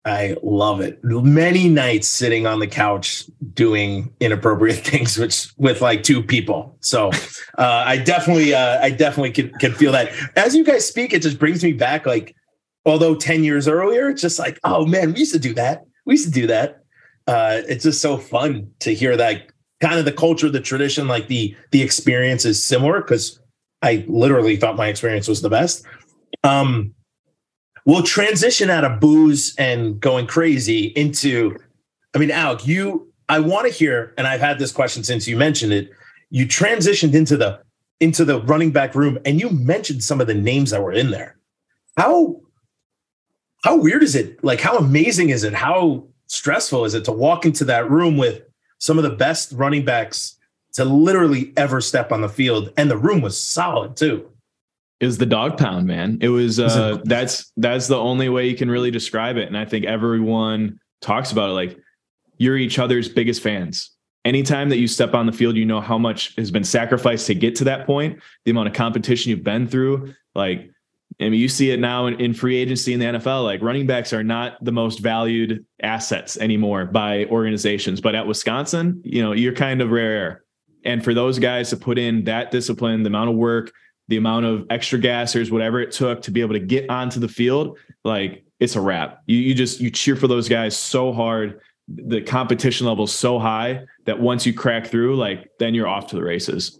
I love it. Many nights sitting on the couch doing inappropriate [LAUGHS] things, which with like two people. So uh, I definitely, uh, I definitely can, can feel that. As you guys speak, it just brings me back like although 10 years earlier, it's just like, oh man, we used to do that. We used to do that. Uh, it's just so fun to hear that kind of the culture, the tradition, like the the experience is similar because I literally thought my experience was the best. Um, we'll transition out of booze and going crazy into. I mean, Alec, you. I want to hear, and I've had this question since you mentioned it. You transitioned into the into the running back room, and you mentioned some of the names that were in there. How how weird is it? Like, how amazing is it? How stressful is it to walk into that room with some of the best running backs to literally ever step on the field? And the room was solid too. It was the dog pound, man. It was uh that's that's the only way you can really describe it. And I think everyone talks about it like you're each other's biggest fans. Anytime that you step on the field, you know how much has been sacrificed to get to that point, the amount of competition you've been through. Like I mean, you see it now in, in, free agency in the NFL. Like running backs are not the most valued assets anymore by organizations. But at Wisconsin, you know, you're kind of rare. And for those guys to put in that discipline, the amount of work, the amount of extra gassers, whatever it took to be able to get onto the field, like it's a wrap. You, you just you cheer for those guys so hard. The competition level so high that once you crack through, like then you're off to the races.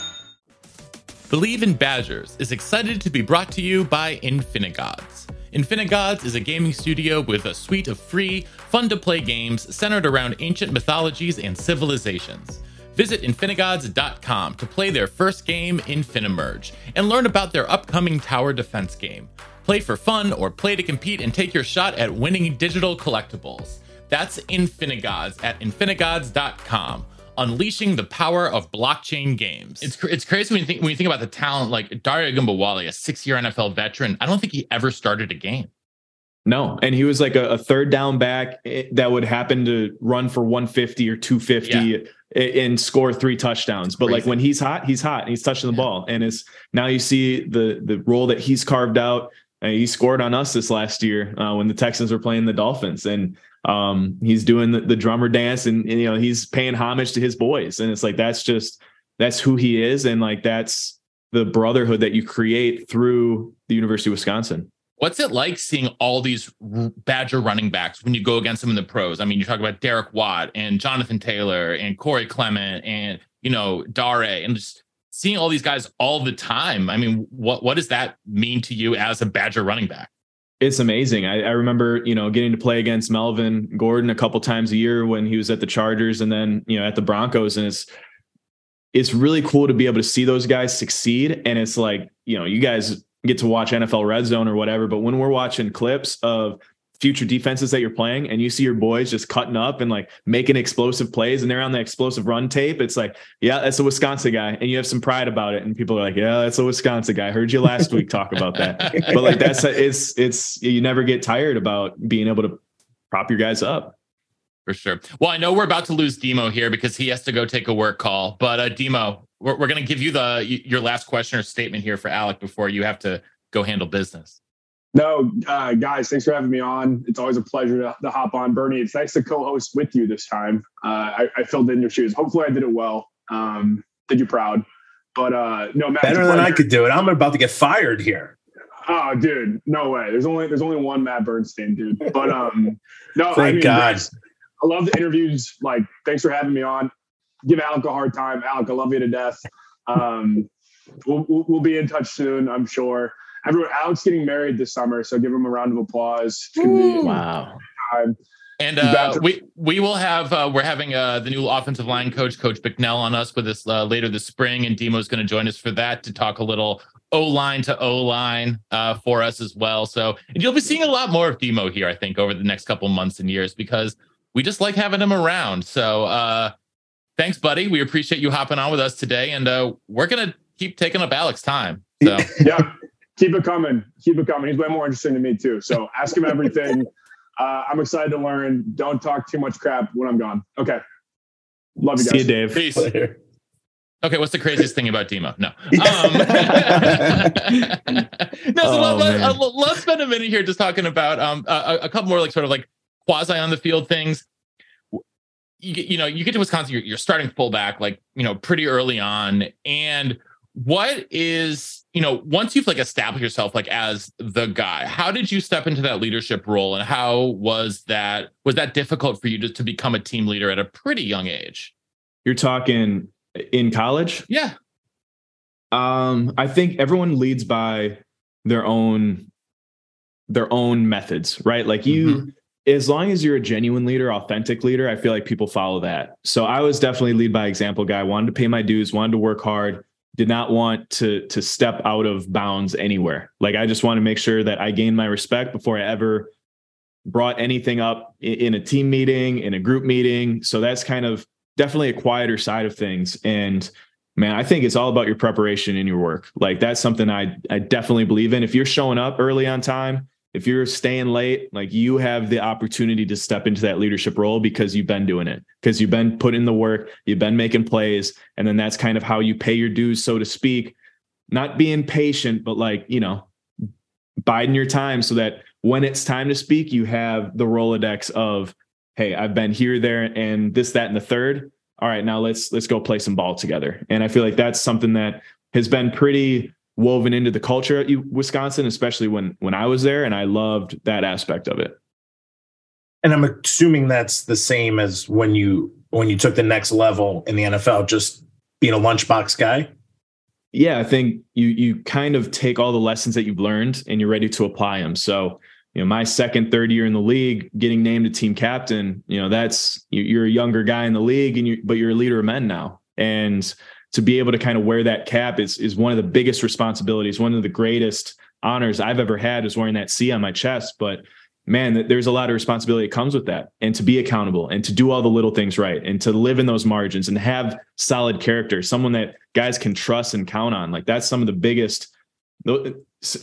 Bleav in Badgers is excited to be brought to you by Infinigods. Infinigods is a gaming studio with a suite of free, fun to play games centered around ancient mythologies and civilizations. Visit Infinigods.com to play their first game, Infinimerge, and learn about their upcoming tower defense game. Play for fun or play to compete and take your shot at winning digital collectibles. That's Infinigods at Infinigods.com unleashing the power of blockchain games. It's it's crazy when you think when you think about the talent like Dare Ogunbowale, a six-year NFL veteran. I don't think he ever started a game. No, and he was like a, a, third down back eh, that would happen to run for 150 or 250 yeah. and score three touchdowns. But like when he's hot, he's hot and he's touching the ball. And it's now you see the the role that he's carved out. Uh, he scored on us this last year uh, when the Texans were playing the Dolphins, and um, he's doing the, the drummer dance and, and, you know he's paying homage to his boys. And it's like that's just that's who he is. And like that's the brotherhood that you create through the university of wisconsin. What's it like seeing all these badger running backs when you go against them in the pros? I mean you talk about derek watt and jonathan taylor and corey clement and you know dare and just seeing all these guys all the time. I mean what what does that mean to you as a badger running back it's amazing. I, I, remember, you know, getting to play against Melvin Gordon a couple times a year when he was at the Chargers and then, you know, at the Broncos. And it's it's really cool to be able to see those guys succeed. And it's like, you know, you guys get to watch NFL Red Zone or whatever, but when we're watching clips of future defenses that you're playing and you see your boys just cutting up and like making explosive plays and they're on the explosive run tape, it's like, yeah, that's a Wisconsin guy. And you have some pride about it. And people are like, yeah, that's a Wisconsin guy. I heard you last week talk about that. [LAUGHS] But like that's a, it's it's you never get tired about being able to prop your guys up. For sure. Well, I know we're about to lose D-Mo here because he has to go take a work call. But uh D-Mo, we're, we're going to give you the your last question or statement here for Alec before you have to go handle business. No, uh, guys, thanks for having me on. It's always a pleasure to, to hop on. Bernie, it's nice to co-host with you this time. Uh, I, I, filled in your shoes. Hopefully, I did it well. Um, did you proud? But uh, no, Matt, better than I could do it. I'm about to get fired here. Oh, dude, no way. There's only there's only one Matt Bernstein, dude. But um, [LAUGHS] no, thank I mean, God. I love the interviews. Like, thanks for having me on. Give Alec a hard time. Alec, I love you to death. Um, we'll, we'll be in touch soon, I'm sure everyone Alec's getting married this summer, so give him a round of applause. wow. Time. And uh, we we will have uh, we're having uh, the new offensive line coach, Coach Bicknell, on us with us uh, later this spring, and D-Mo's going to join us for that to talk a little O line to O line uh, for us as well. So and you'll be seeing a lot more of Demo here, I think, over the next couple months and years because we just like having him around. So uh, thanks, buddy. We appreciate you hopping on with us today, and we're gonna keep taking up Alec's time. So [LAUGHS] yeah keep it coming. Keep it coming. He's way more interesting to me too. So [LAUGHS] ask him everything. uh, I'm excited to learn. Don't talk too much crap when I'm gone. Okay. Love you guys. See you, Dave. Peace. [LAUGHS] Okay, what's the craziest thing about D-Mo? No. [LAUGHS] Um, no, so Oh, let, man. us let, us spend a minute here just talking about um, a, a couple more like sort of like quasi on the field things. You, you know, you get to Wisconsin, you're, you're starting fullback like, you know, pretty early on. And what is, you know, once you've like established yourself like as the guy, how did you step into that leadership role and how was that, was that difficult for you to, to become a team leader at a pretty young age? You're talking in college? Yeah. Um, I think everyone leads by their own their own methods, right? Like you as long as you're a genuine leader, authentic leader, I feel like people follow that. So I was definitely lead by example guy, wanted to pay my dues, wanted to work hard, did not want to to step out of bounds anywhere. Like I just want to make sure that I gained my respect before I ever brought anything up in a team meeting, in a group meeting. So that's kind of definitely a quieter side of things. And man, I think it's all about your preparation and your work. Like that's something I I definitely believe in. If you're showing up early on time, if you're staying late, like you have the opportunity to step into that leadership role because you've been doing it, because you've been putting in the work, you've been making plays, and then that's kind of how you pay your dues, so to speak. Not being patient, but like, you know, biding your time so that when it's time to speak, you have the Rolodex of, hey, I've been here, there, and this, that, and the third. All right, now let's let's go play some ball together. And I feel like that's something that has been pretty woven into the culture at Wisconsin, especially when when I was there, and I loved that aspect of it. And I'm assuming that's the same as when you when you took the next level in the NFL, just being a lunchbox guy. yeah, I think you you kind of take all the lessons that you've learned and you're ready to apply them. So, you know, my second, third year in the league, getting named a team captain, you know, that's you're a younger guy in the league, and you but you're a leader of men now, and to be able to kind of wear that cap is is one of the biggest responsibilities, one of the greatest honors I've ever had is wearing that C on my chest. But man, there's a lot of responsibility that comes with that, and to be accountable and to do all the little things right, and to live in those margins and have solid character, someone that guys can trust and count on. Like that's some of the biggest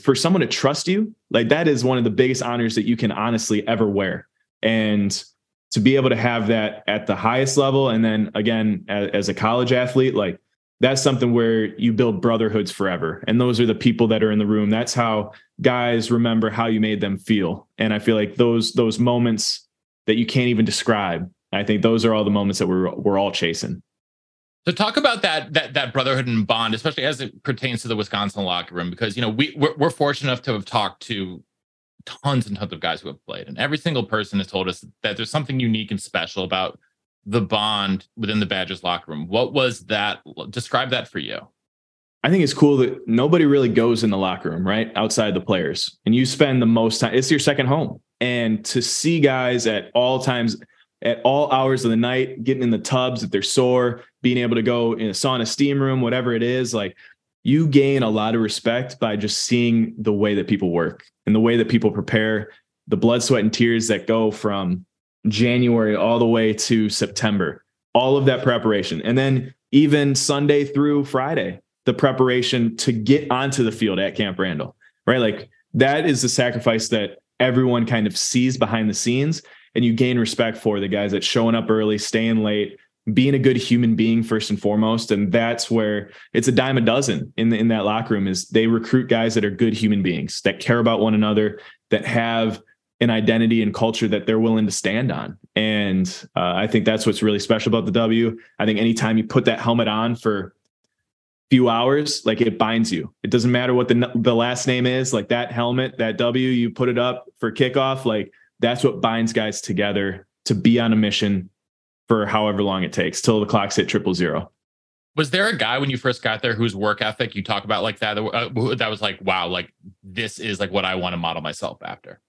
for someone to trust you. Like that is one of the biggest honors that you can honestly ever wear, and to be able to have that at the highest level, and then again as, as a college athlete, like that's something where you build brotherhoods forever. And those are the people that are in the room. That's how guys remember how you made them feel. And I feel like those those moments that you can't even describe. I think those are all the moments that we're we're all chasing. So talk about that that that brotherhood and bond, especially as it pertains to the Wisconsin locker room, because you know we we're, we're fortunate enough to have talked to tons and tons of guys who have played, and every single person has told us that there's something unique and special about the bond within the Badgers locker room. What was that? Describe that for you. I think it's cool that nobody really goes in the locker room, right? Outside the players. And you spend the most time, it's your second home. And to see guys at all times, at all hours of the night, getting in the tubs if they're sore, being able to go in a sauna steam room, whatever it is, like you gain a lot of respect by just seeing the way that people work and the way that people prepare, the blood, sweat, and tears that go from January all the way to September, all of that preparation. And then even Sunday through Friday, the preparation to get onto the field at Camp Randall, right? Like that is the sacrifice that everyone kind of sees behind the scenes. And you gain respect for the guys that showing up early, staying late, being a good human being first and foremost. And that's where it's a dime a dozen in, the, in that locker room is they recruit guys that are good human beings, that care about one another, that have an identity and culture that they're willing to stand on. And uh, I think that's what's really special about the W. I think anytime you put that helmet on for a few hours, like it binds you. It doesn't matter what the the last name is, like that helmet, that W, you put it up for kickoff, like that's what binds guys together to be on a mission for however long it takes till the clocks hit triple zero. Was there a guy when you first got there whose work ethic you talk about like that that, uh, that was like, wow, like this is like what I want to model myself after?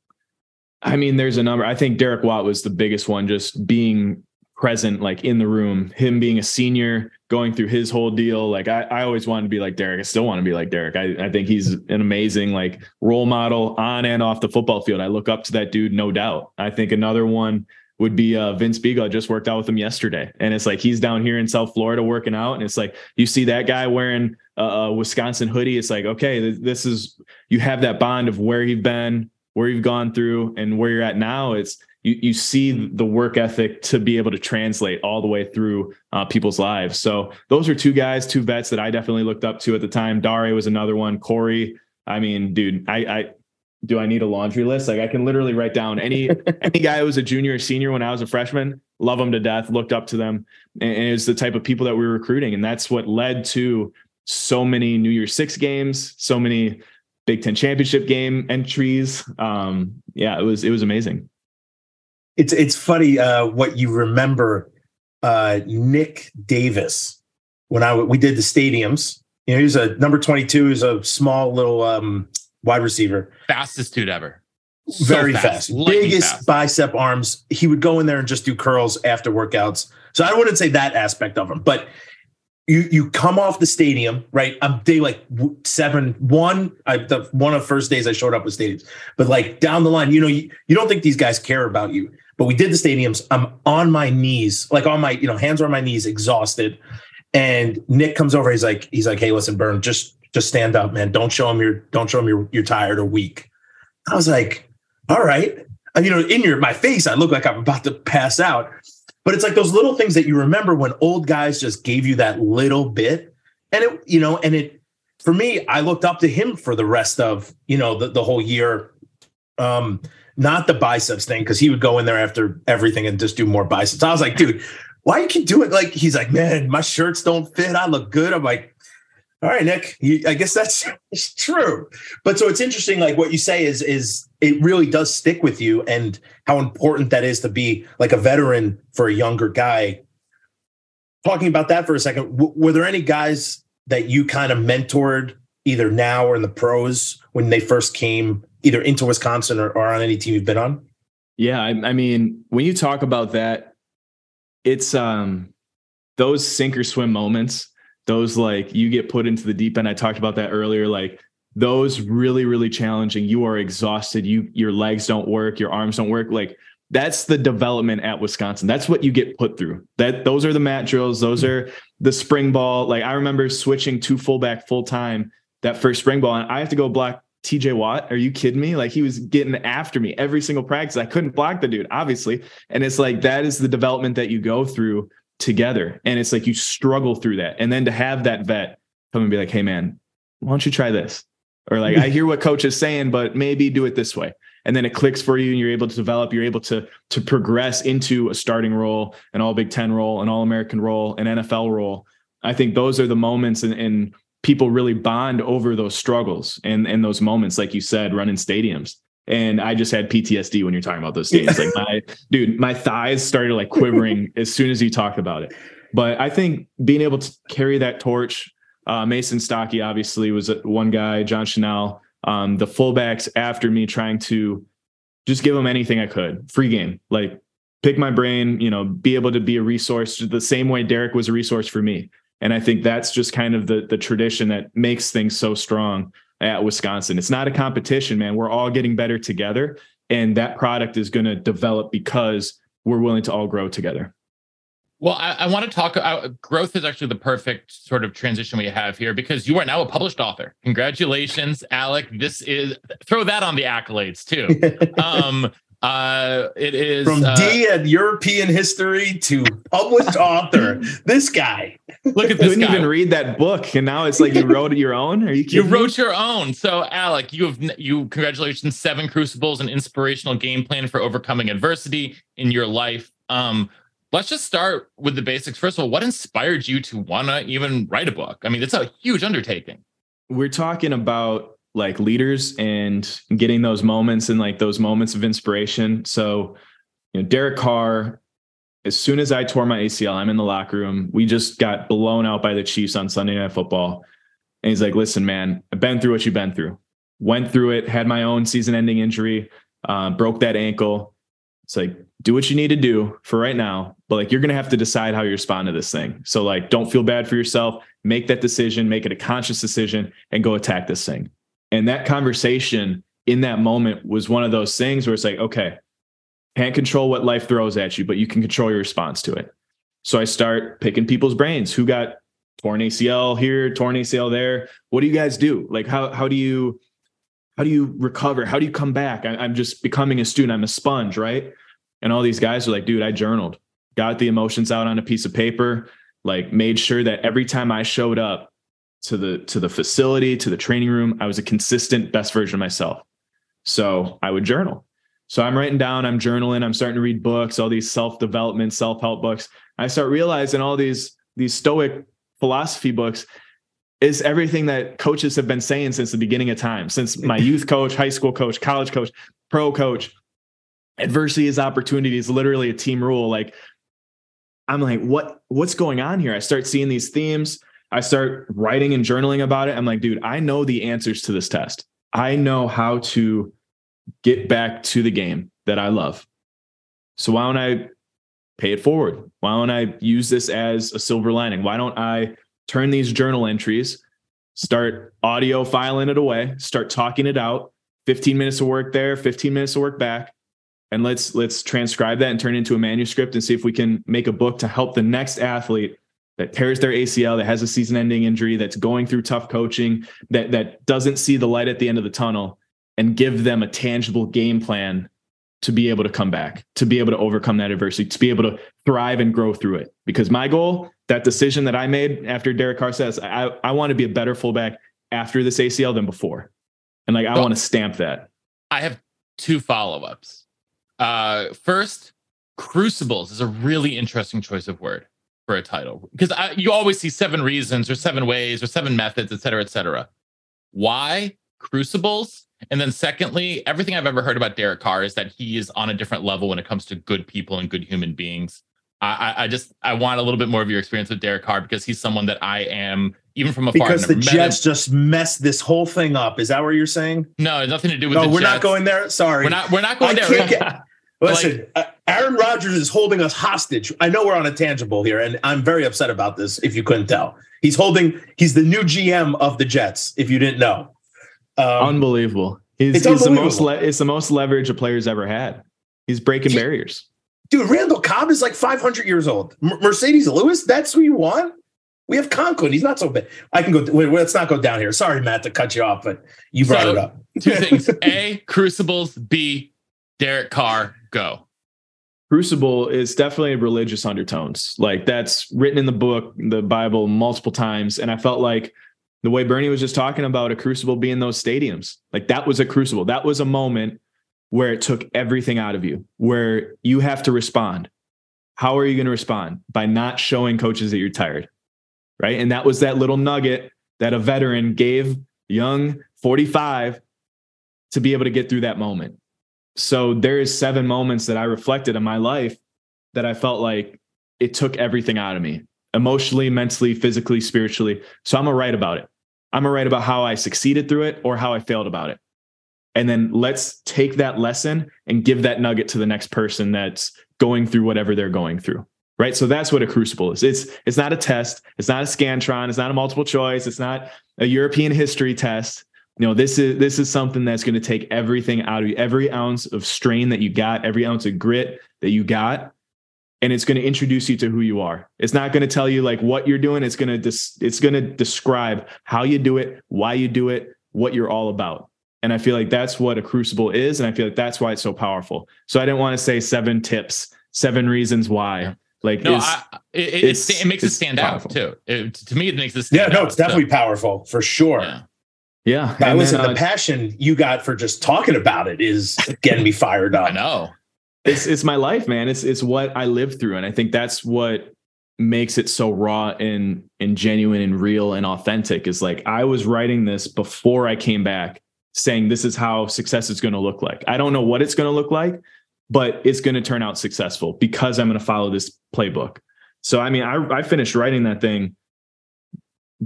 I mean, there's a number. I think Derek Watt was the biggest one, just being present, like in the room, him being a senior, going through his whole deal. Like I, I always wanted to be like Derek. I still want to be like Derek. I, I think he's an amazing like role model on and off the football field. I look up to that dude, no doubt. I think another one would be uh, Vince Biegel. I just worked out with him yesterday, and it's like he's down here in South Florida working out, and it's like you see that guy wearing a, a Wisconsin hoodie. It's like okay, this is you have that bond of where you've been, where you've gone through, and where you're at now. It's you you see the work ethic to be able to translate all the way through uh, people's lives. So those are two guys, two vets that I definitely looked up to at the time. Dare was another one. Corey, I mean, dude, I, I do I need a laundry list? Like I can literally write down any [LAUGHS] any guy who was a junior or senior when I was a freshman, love them to death, looked up to them, and, and it's the type of people that we were recruiting, and that's what led to so many New Year's Six games, so many Big Ten championship game entries. Um, yeah, it was it was amazing. It's it's funny uh, what you remember. Uh, Nick Davis when I we did the stadiums. You know, he's a number twenty two. He's a small little um, wide receiver, fastest dude ever. So Very fast, biggest fast. bicep arms. He would go in there and just do curls after workouts. So I wouldn't say that aspect of him, but you you come off the stadium right. I'm day like seven one. I the one of the first days I showed up with stadiums, but like down the line, you know, you, you don't think these guys care about you. But we did the stadiums. I'm on my knees, like on my you know hands are on my knees, exhausted. And Nick comes over. He's like he's like, hey, listen, Burn, just just stand up, man. Don't show him you're don't show him you're you're tired or weak. I was like, all right. And, you know, in your my face, I look like I'm about to pass out. But it's like those little things that you remember when old guys just gave you that little bit. And it, you know, and it for me, I looked up to him for the rest of, you know, the, the whole year. Um, not the biceps thing, because he would go in there after everything and just do more biceps. I was like, dude, why you keep doing like he's like, man, my shirts don't fit. I look good. I'm like, all right, Nick, you, I guess that's [LAUGHS] true. But so it's interesting, like what you say is is it really does stick with you and how important that is to be like a veteran for a younger guy. Talking about that for a second, w- were there any guys that you kind of mentored either now or in the pros when they first came either into Wisconsin or, or on any team you've been on? Yeah, I, I mean, when you talk about that, it's um those sink or swim moments those like you get put into the deep end. I talked about that earlier. Like those really, really challenging. You are exhausted. You your legs don't work, your arms don't work. Like that's the development at Wisconsin. That's what you get put through. That those are the mat drills. Those are the spring ball. Like I remember switching to fullback full time that first spring ball, and I have to go block TJ Watt. Are you kidding me? Like he was getting after me every single practice. I couldn't block the dude, obviously. And it's like that is the development that you go through together. And it's like you struggle through that. And then to have that vet come and be like, hey, man, why don't you try this? Or like, I hear what coach is saying, but maybe do it this way. And then it clicks for you and you're able to develop, you're able to to progress into a starting role, an all Big Ten role, an all American role, an NFL role. I think those are the moments and, and people really bond over those struggles and, and those moments, like you said, running stadiums. And I just had PTSD when you're talking about those things. Like my dude, my thighs started like quivering [LAUGHS] as soon as you talked about it. But I think being able to carry that torch, uh, Mason Stokke obviously was one guy, John Chenal, um, the fullbacks after me trying to just give them anything I could, free game, like pick my brain, you know, be able to be a resource the same way Derek was a resource for me. And I think that's just kind of the the tradition that makes things so strong at Wisconsin. It's not a competition, man. We're all getting better together. And that product is going to develop because we're willing to all grow together. Well, I, I want to talk. Uh, growth is actually the perfect sort of transition we have here because you are now a published author. Congratulations, Alec. This is throw that on the accolades too. [LAUGHS] um, uh, it is from uh, D at European history to published author. This guy. Look at this didn't guy. even read that book, and now it's like you wrote your own. Are you You wrote your own. So, Alec, you have you congratulations, seven crucibles, an inspirational game plan for overcoming adversity in your life. Um, let's just start with the basics. First of all, what inspired you to wanna even write a book? I mean, it's a huge undertaking. we're talking about like leaders and getting those moments and like those moments of inspiration. So, you know, Derek Carr, as soon as I tore my ACL, I'm in the locker room. We just got blown out by the Chiefs on Sunday Night Football. And he's like, listen, man, I've been through what you've been through. Went through it, had my own season ending injury, uh, broke that ankle. It's like, do what you need to do for right now, but like you're gonna have to decide how you respond to this thing. So like don't feel bad for yourself, make that decision, make it a conscious decision, and go attack this thing. And that conversation in that moment was one of those things where it's like, okay, can't control what life throws at you, but you can control your response to it. So I start picking people's brains. Who got torn ACL here, torn ACL there? What do you guys do? Like how how do you how do you recover? How do you come back? I, I'm just becoming a student. I'm a sponge, right? And all these guys are like, dude, I journaled, got the emotions out on a piece of paper, like made sure that every time I showed up to the to the facility, to the training room, I was a consistent best version of myself. So I would journal. So I'm writing down, I'm journaling, I'm starting to read books, all these self-development, self-help books. I start realizing all these these stoic philosophy books is everything that coaches have been saying since the beginning of time, since my [LAUGHS] youth coach, high school coach, college coach, pro coach. Adversity is opportunity is literally a team rule. Like I'm like, what what's going on here? I start seeing these themes. I start writing and journaling about it. I'm like, dude, I know the answers to this test. I know how to get back to the game that I love. So why don't I pay it forward? Why don't I use this as a silver lining? Why don't I turn these journal entries, start audio filing it away, start talking it out, 15 minutes of work there, 15 minutes of work back, and let's let's transcribe that and turn it into a manuscript and see if we can make a book to help the next athlete that tears their ACL, that has a season-ending injury, that's going through tough coaching, that that doesn't see the light at the end of the tunnel, and give them a tangible game plan to be able to come back, to be able to overcome that adversity, to be able to thrive and grow through it. Because my goal, that decision that I made after Derek Carr says, I, I want to be a better fullback after this ACL than before. And like I well, want to stamp that. I have two follow-ups. Uh, first, crucibles is a really interesting choice of word for a title because you always see seven reasons or seven ways or seven methods, et cetera, et cetera. Why crucibles? And then secondly, everything I've ever heard about Derek Carr is that he is on a different level when it comes to good people and good human beings. I, I just I want a little bit more of your experience with Derek Carr because he's someone that I am even from afar. Because the Jets just messed this whole thing up. Is that what you're saying? No, nothing to do with. No, we're Jets. not going there. Sorry, we're not. We're not going I there. Get, [LAUGHS] listen, like, uh, Aaron Rodgers is holding us hostage. I know we're on a tangible here, and I'm very upset about this. If you couldn't tell, he's holding. He's the new GM of the Jets. If you didn't know, um, unbelievable. He's, it's he's the most. Le- it's the most leverage a player's ever had. He's breaking he, barriers. Dude, Randall Cobb is like 500 years old. M- Marcedes Lewis, that's who you want? We have Conklin. He's not so bad. I can go. Wait, let's not go down here. Sorry, Matt, to cut you off, but you brought so, it up. two [LAUGHS] things: A, Crucibles. B, Derek Carr. Go. Crucible is definitely religious undertones. Like that's written in the book, the Bible, multiple times, and I felt like the way Bernie was just talking about a crucible being those stadiums, like that was a crucible. That was a moment where it took everything out of you, where you have to respond. How are you going to respond? By not showing coaches that you're tired. Right. And that was that little nugget that a veteran gave young 45 to be able to get through that moment. So there is seven moments that I reflected in my life that I felt like it took everything out of me emotionally, mentally, physically, spiritually. So I'm gonna write about it. I'm gonna write about how I succeeded through it or how I failed about it. And then let's take that lesson and give that nugget to the next person that's going through whatever they're going through. Right. So that's what a crucible is. It's it's not a test, it's not a scantron, it's not a multiple choice, it's not a European history test. You know, this is this is something that's going to take everything out of you, every ounce of strain that you got, every ounce of grit that you got, and it's going to introduce you to who you are. It's not going to tell you like what you're doing. It's going to dis- it's going to describe how you do it, why you do it, what you're all about. And I feel like that's what a crucible is, and I feel like that's why it's so powerful. So I didn't want to say seven tips, seven reasons why. Like no, I, it, it, it, makes it stand powerful. out too. It, to me, it makes it yeah. No, out, it's definitely so. powerful for sure. Yeah. Yeah. That was the uh, passion you got for just talking about it is getting me fired up. I know it's it's my life, man. It's it's what I live through, and I think that's what makes it so raw and and genuine and real and authentic. Is like I was writing this before I came back, saying this is how success is going to look like. I don't know what it's going to look like, but it's going to turn out successful because I'm going to follow this playbook. So I mean, I I finished writing that thing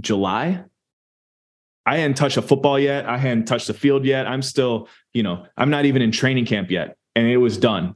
July. I hadn't touched a football yet. I hadn't touched the field yet. I'm still, you know, I'm not even in training camp yet. And it was done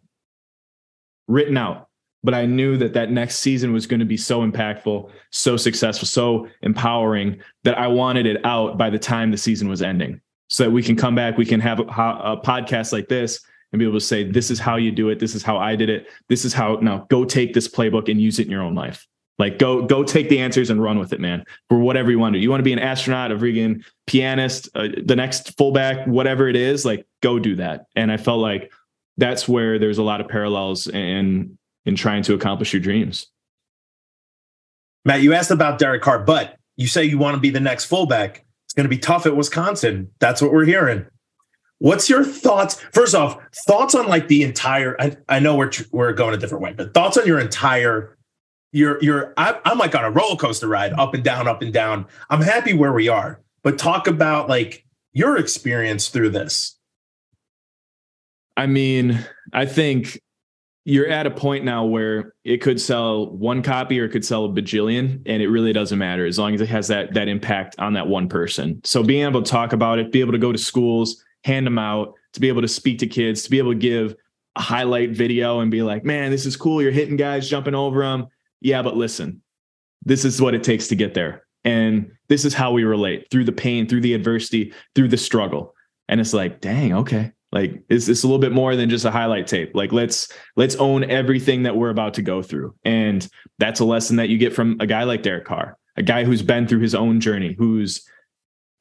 written out. But I knew that that next season was going to be so impactful, so successful, so empowering that I wanted it out by the time the season was ending so that we can come back, we can have a, a podcast like this and be able to say, this is how you do it. This is how I did it. This is how now go take this playbook and use it in your own life. Like go go take the answers and run with it, man. For whatever you want to. Do. You want to be an astronaut, a vegan pianist, uh, the next fullback, whatever it is. Like go do that. And I felt like that's where there's a lot of parallels in in trying to accomplish your dreams. Matt, you asked about Derek Carr, but you say you want to be the next fullback. It's going to be tough at Wisconsin. That's what we're hearing. What's your thoughts? First off, thoughts on like the entire. I, I know we're we're going a different way, but thoughts on your entire. Your your I'm, I'm like on a roller coaster ride, up and down, up and down. I'm happy where we are, but talk about like your experience through this. I mean, I think you're at a point now where it could sell one copy or it could sell a bajillion and it really doesn't matter as long as it has that that impact on that one person. So being able to talk about it be able to go to schools hand them out to be able to speak to kids to be able to give a highlight video and be like man this is cool. You're hitting guys jumping over them yeah but listen this is what it takes to get there. And this is how we relate through the pain through the adversity through the struggle. And it's like dang okay like it's, it's a little bit more than just a highlight tape. Like let's let's own everything that we're about to go through. And that's a lesson that you get from a guy like derek carr a guy who's been through his own journey who's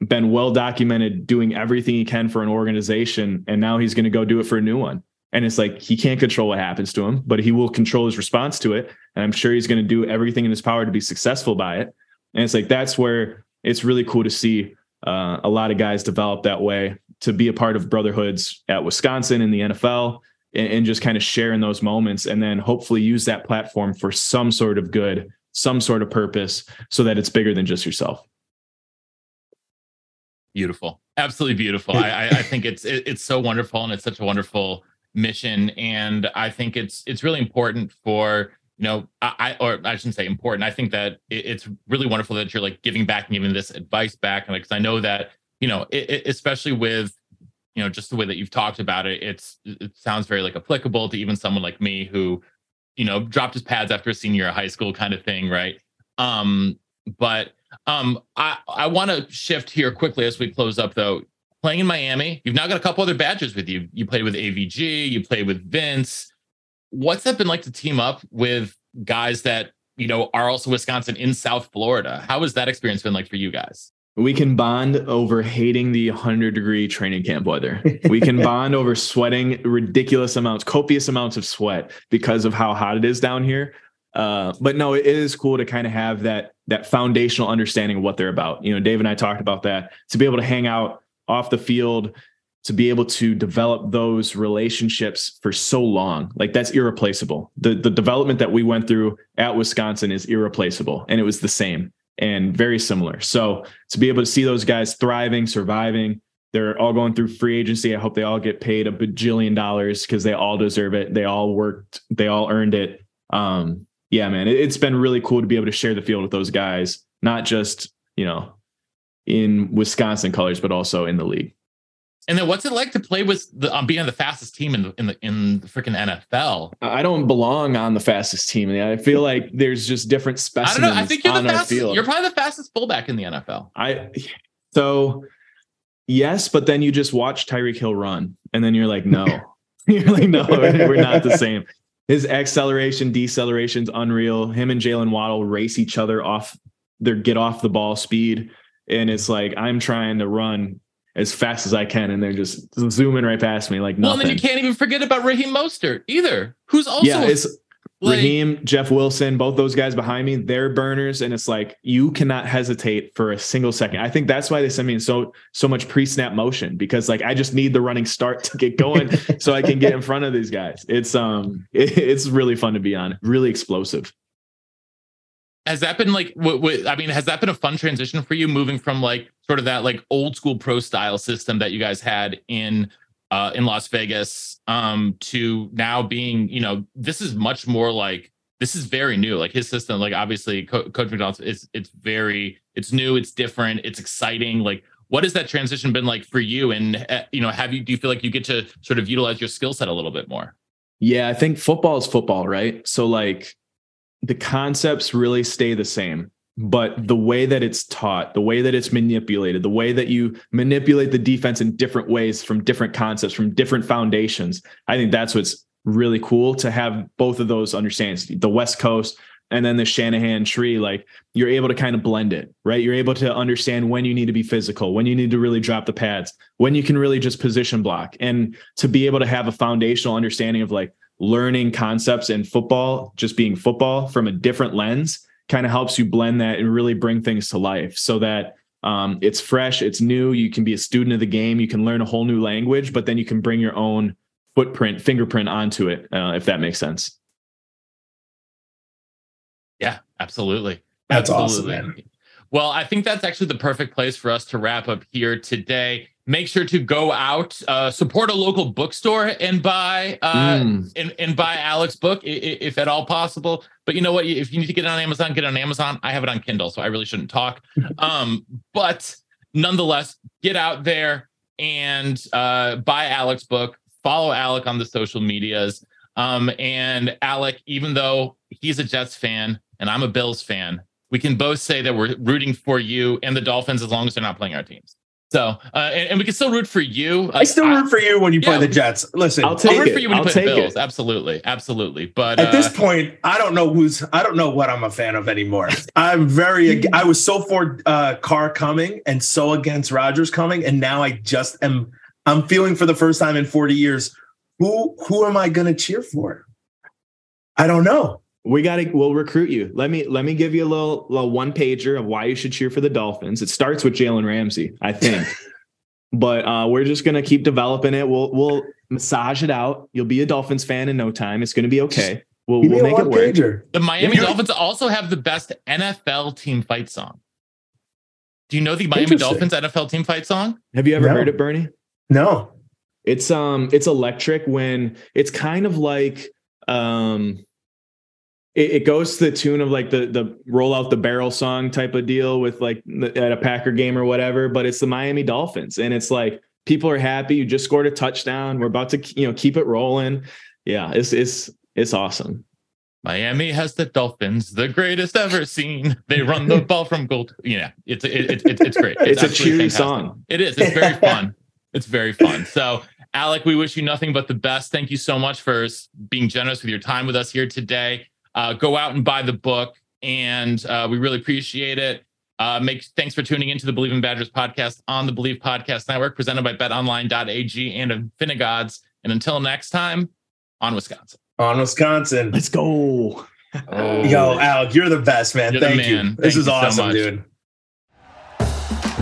been well documented doing everything he can for an organization and now he's going to go do it for a new one. And it's like he can't control what happens to him but he will control his response to it. And i'm sure he's going to do everything in his power to be successful by it. And it's like that's where it's really cool to see uh, a lot of guys develop that way to be a part of brotherhoods at Wisconsin in the NFL and, and just kind of share in those moments and then hopefully use that platform for some sort of good, some sort of purpose so that it's bigger than just yourself. Beautiful. Absolutely beautiful. I, I think it's it, it's so wonderful and it's such a wonderful mission. And I think it's it's really important for you know, I, or I shouldn't say important. I think that it's really wonderful that you're like giving back and giving this advice back. And because I know that you know, it, it, especially with you know just the way that you've talked about it, it's it sounds very like applicable to even someone like me who you know dropped his pads after a senior year of high school kind of thing, right? Um, but um, I I want to shift here quickly as we close up though. Playing in Miami, you've now got a couple other badges with you. You played with AVG, you played with Vince. What's that been like to team up with guys that you know are also Wisconsin in South Florida? How has that experience been like for you guys? We can bond over hating the 100 degree training camp weather. We can [LAUGHS] bond over sweating ridiculous amounts, copious amounts of sweat because of how hot it is down here. Uh, but no, it is cool to kind of have that that foundational understanding of what they're about. You know, Dave and I talked about that to be able to hang out off the field, to be able to develop those relationships for so long. Like that's irreplaceable. The the development that we went through at Wisconsin is irreplaceable, and it was the same and very similar. So to be able to see those guys thriving, surviving, they're all going through free agency. I hope they all get paid a bajillion dollars because they all deserve it. They all worked, they all earned it. Um, yeah, man, it, it's been really cool to be able to share the field with those guys, not just, you know, in Wisconsin colors, but also in the league. And then what's it like to play with the um, being on the fastest team in the in the in the freaking NFL? I don't belong on the fastest team. I feel like there's just different specimens. I don't know. I think you're the fastest. You're probably the fastest fullback in the NFL. I so yes, but then you just watch Tyreek Hill run, and then you're like, no, [LAUGHS] [LAUGHS] you're like, no, we're not the same. His acceleration, deceleration's unreal. Him and Jaylen Waddle race each other off their get off the ball speed. And it's like I'm trying to run as fast as I can, and they're just zooming right past me like nothing. Well, then you can't even forget about Raheem Mostert either, who's also yeah, it's like, Raheem, Jeff Wilson, both those guys behind me, they're burners, and it's like you cannot hesitate for a single second. I think that's why they send me in so so much pre-snap motion because like I just need the running start to get going [LAUGHS] so I can get in front of these guys. It's um it, [LAUGHS] it's really fun to be on, really explosive has that been like what, what, i mean has that been a fun transition for you moving from like sort of that like old school pro style system that you guys had in uh in las vegas um to now being you know this is much more like this is very new. Like his system like obviously Co- coach McDaniel's is it's very it's new it's different it's exciting. Like what has that transition been like for you? And uh, you know have you do you feel like you get to sort of utilize your skill set a little bit more? Yeah i think football is football right? So like the concepts really stay the same but the way that it's taught, the way that it's manipulated, the way that you manipulate the defense in different ways from different concepts, from different foundations, I think that's what's really cool to have both of those understandings the West Coast and then the Shanahan tree, like you're able to kind of blend it, right? You're able to understand when you need to be physical, when you need to really drop the pads, when you can really just position block, and to be able to have a foundational understanding of like learning concepts in football, just being football from a different lens, kind of helps you blend that and really bring things to life so that um, it's fresh, it's new. You can be a student of the game, you can learn a whole new language, but then you can bring your own footprint, fingerprint onto it, uh, if that makes sense. Yeah, absolutely. That's absolutely. awesome, man. Well, I think that's actually the perfect place for us to wrap up here today. Make sure to go out, uh, support a local bookstore, and buy uh, Mm. and, and buy Alex's book i- i- if at all possible. But you know what? If you need to get it on Amazon, get it on Amazon. I have it on Kindle, so I really shouldn't talk. [LAUGHS] Um, but nonetheless, get out there and uh, buy Alec's book. Follow Alec on the social medias. Um, and Alec, even though he's a Jets fan and I'm a Bills fan, we can both say that we're rooting for you and the Dolphins as long as they're not playing our teams. So, uh, and, and we can still root for you. I still root for you when you play Yeah. the Jets. Listen, I'll I'll take root it. for you when I'll you play the take Bills. it. Absolutely, absolutely. But At uh, this point, I don't know who's. I don't know what I'm a fan of anymore. I'm very. I was so for uh, Carr coming and so against Rodgers coming, and now I just am. I'm feeling for the first time in 40 years. Who who am I going to cheer for? I don't know. We got to. We'll recruit you. Let me let me give you a little, little one pager of why you should cheer for the Dolphins. It starts with Jalen Ramsey, I think, [LAUGHS] but uh, we're just gonna keep developing it. We'll we'll massage it out. You'll be a Dolphins fan in no time. It's gonna be okay. We'll, we'll make it work. pager. the Miami Yeah. Dolphins also have the best NFL team fight song. Do you know the Miami Dolphins NFL team fight song? Have you ever No. heard it, Bernie? No. It's um it's electric when it's kind of like um it, it goes to the tune of like the the roll out the barrel song type of deal with like the- at a Packer game or whatever, but it's the Miami Dolphins and it's like people are happy. You just scored a touchdown. We're about to you know keep it rolling. Yeah, it's it's it's awesome. Miami has the Dolphins, the greatest ever seen. They run the ball from goal. To, yeah, it's it, it, it, it's great. It's a absolutely cheery fantastic. song. It is. It's very fun. It's very fun. So, Alec, we wish you nothing but the best. Thank you so much for being generous with your time with us here today. Uh, go out and buy the book, and uh, we really appreciate it. Uh, make thanks for tuning into the Bleav in Badgers podcast on the Bleav Podcast Network, presented by BetOnline.ag and Infinigods. And until next time, on Wisconsin. On Wisconsin. Let's go. Oh. Yo, Alec, you're the best, man. You're the Thank you. man. This Thank is you awesome, much. dude.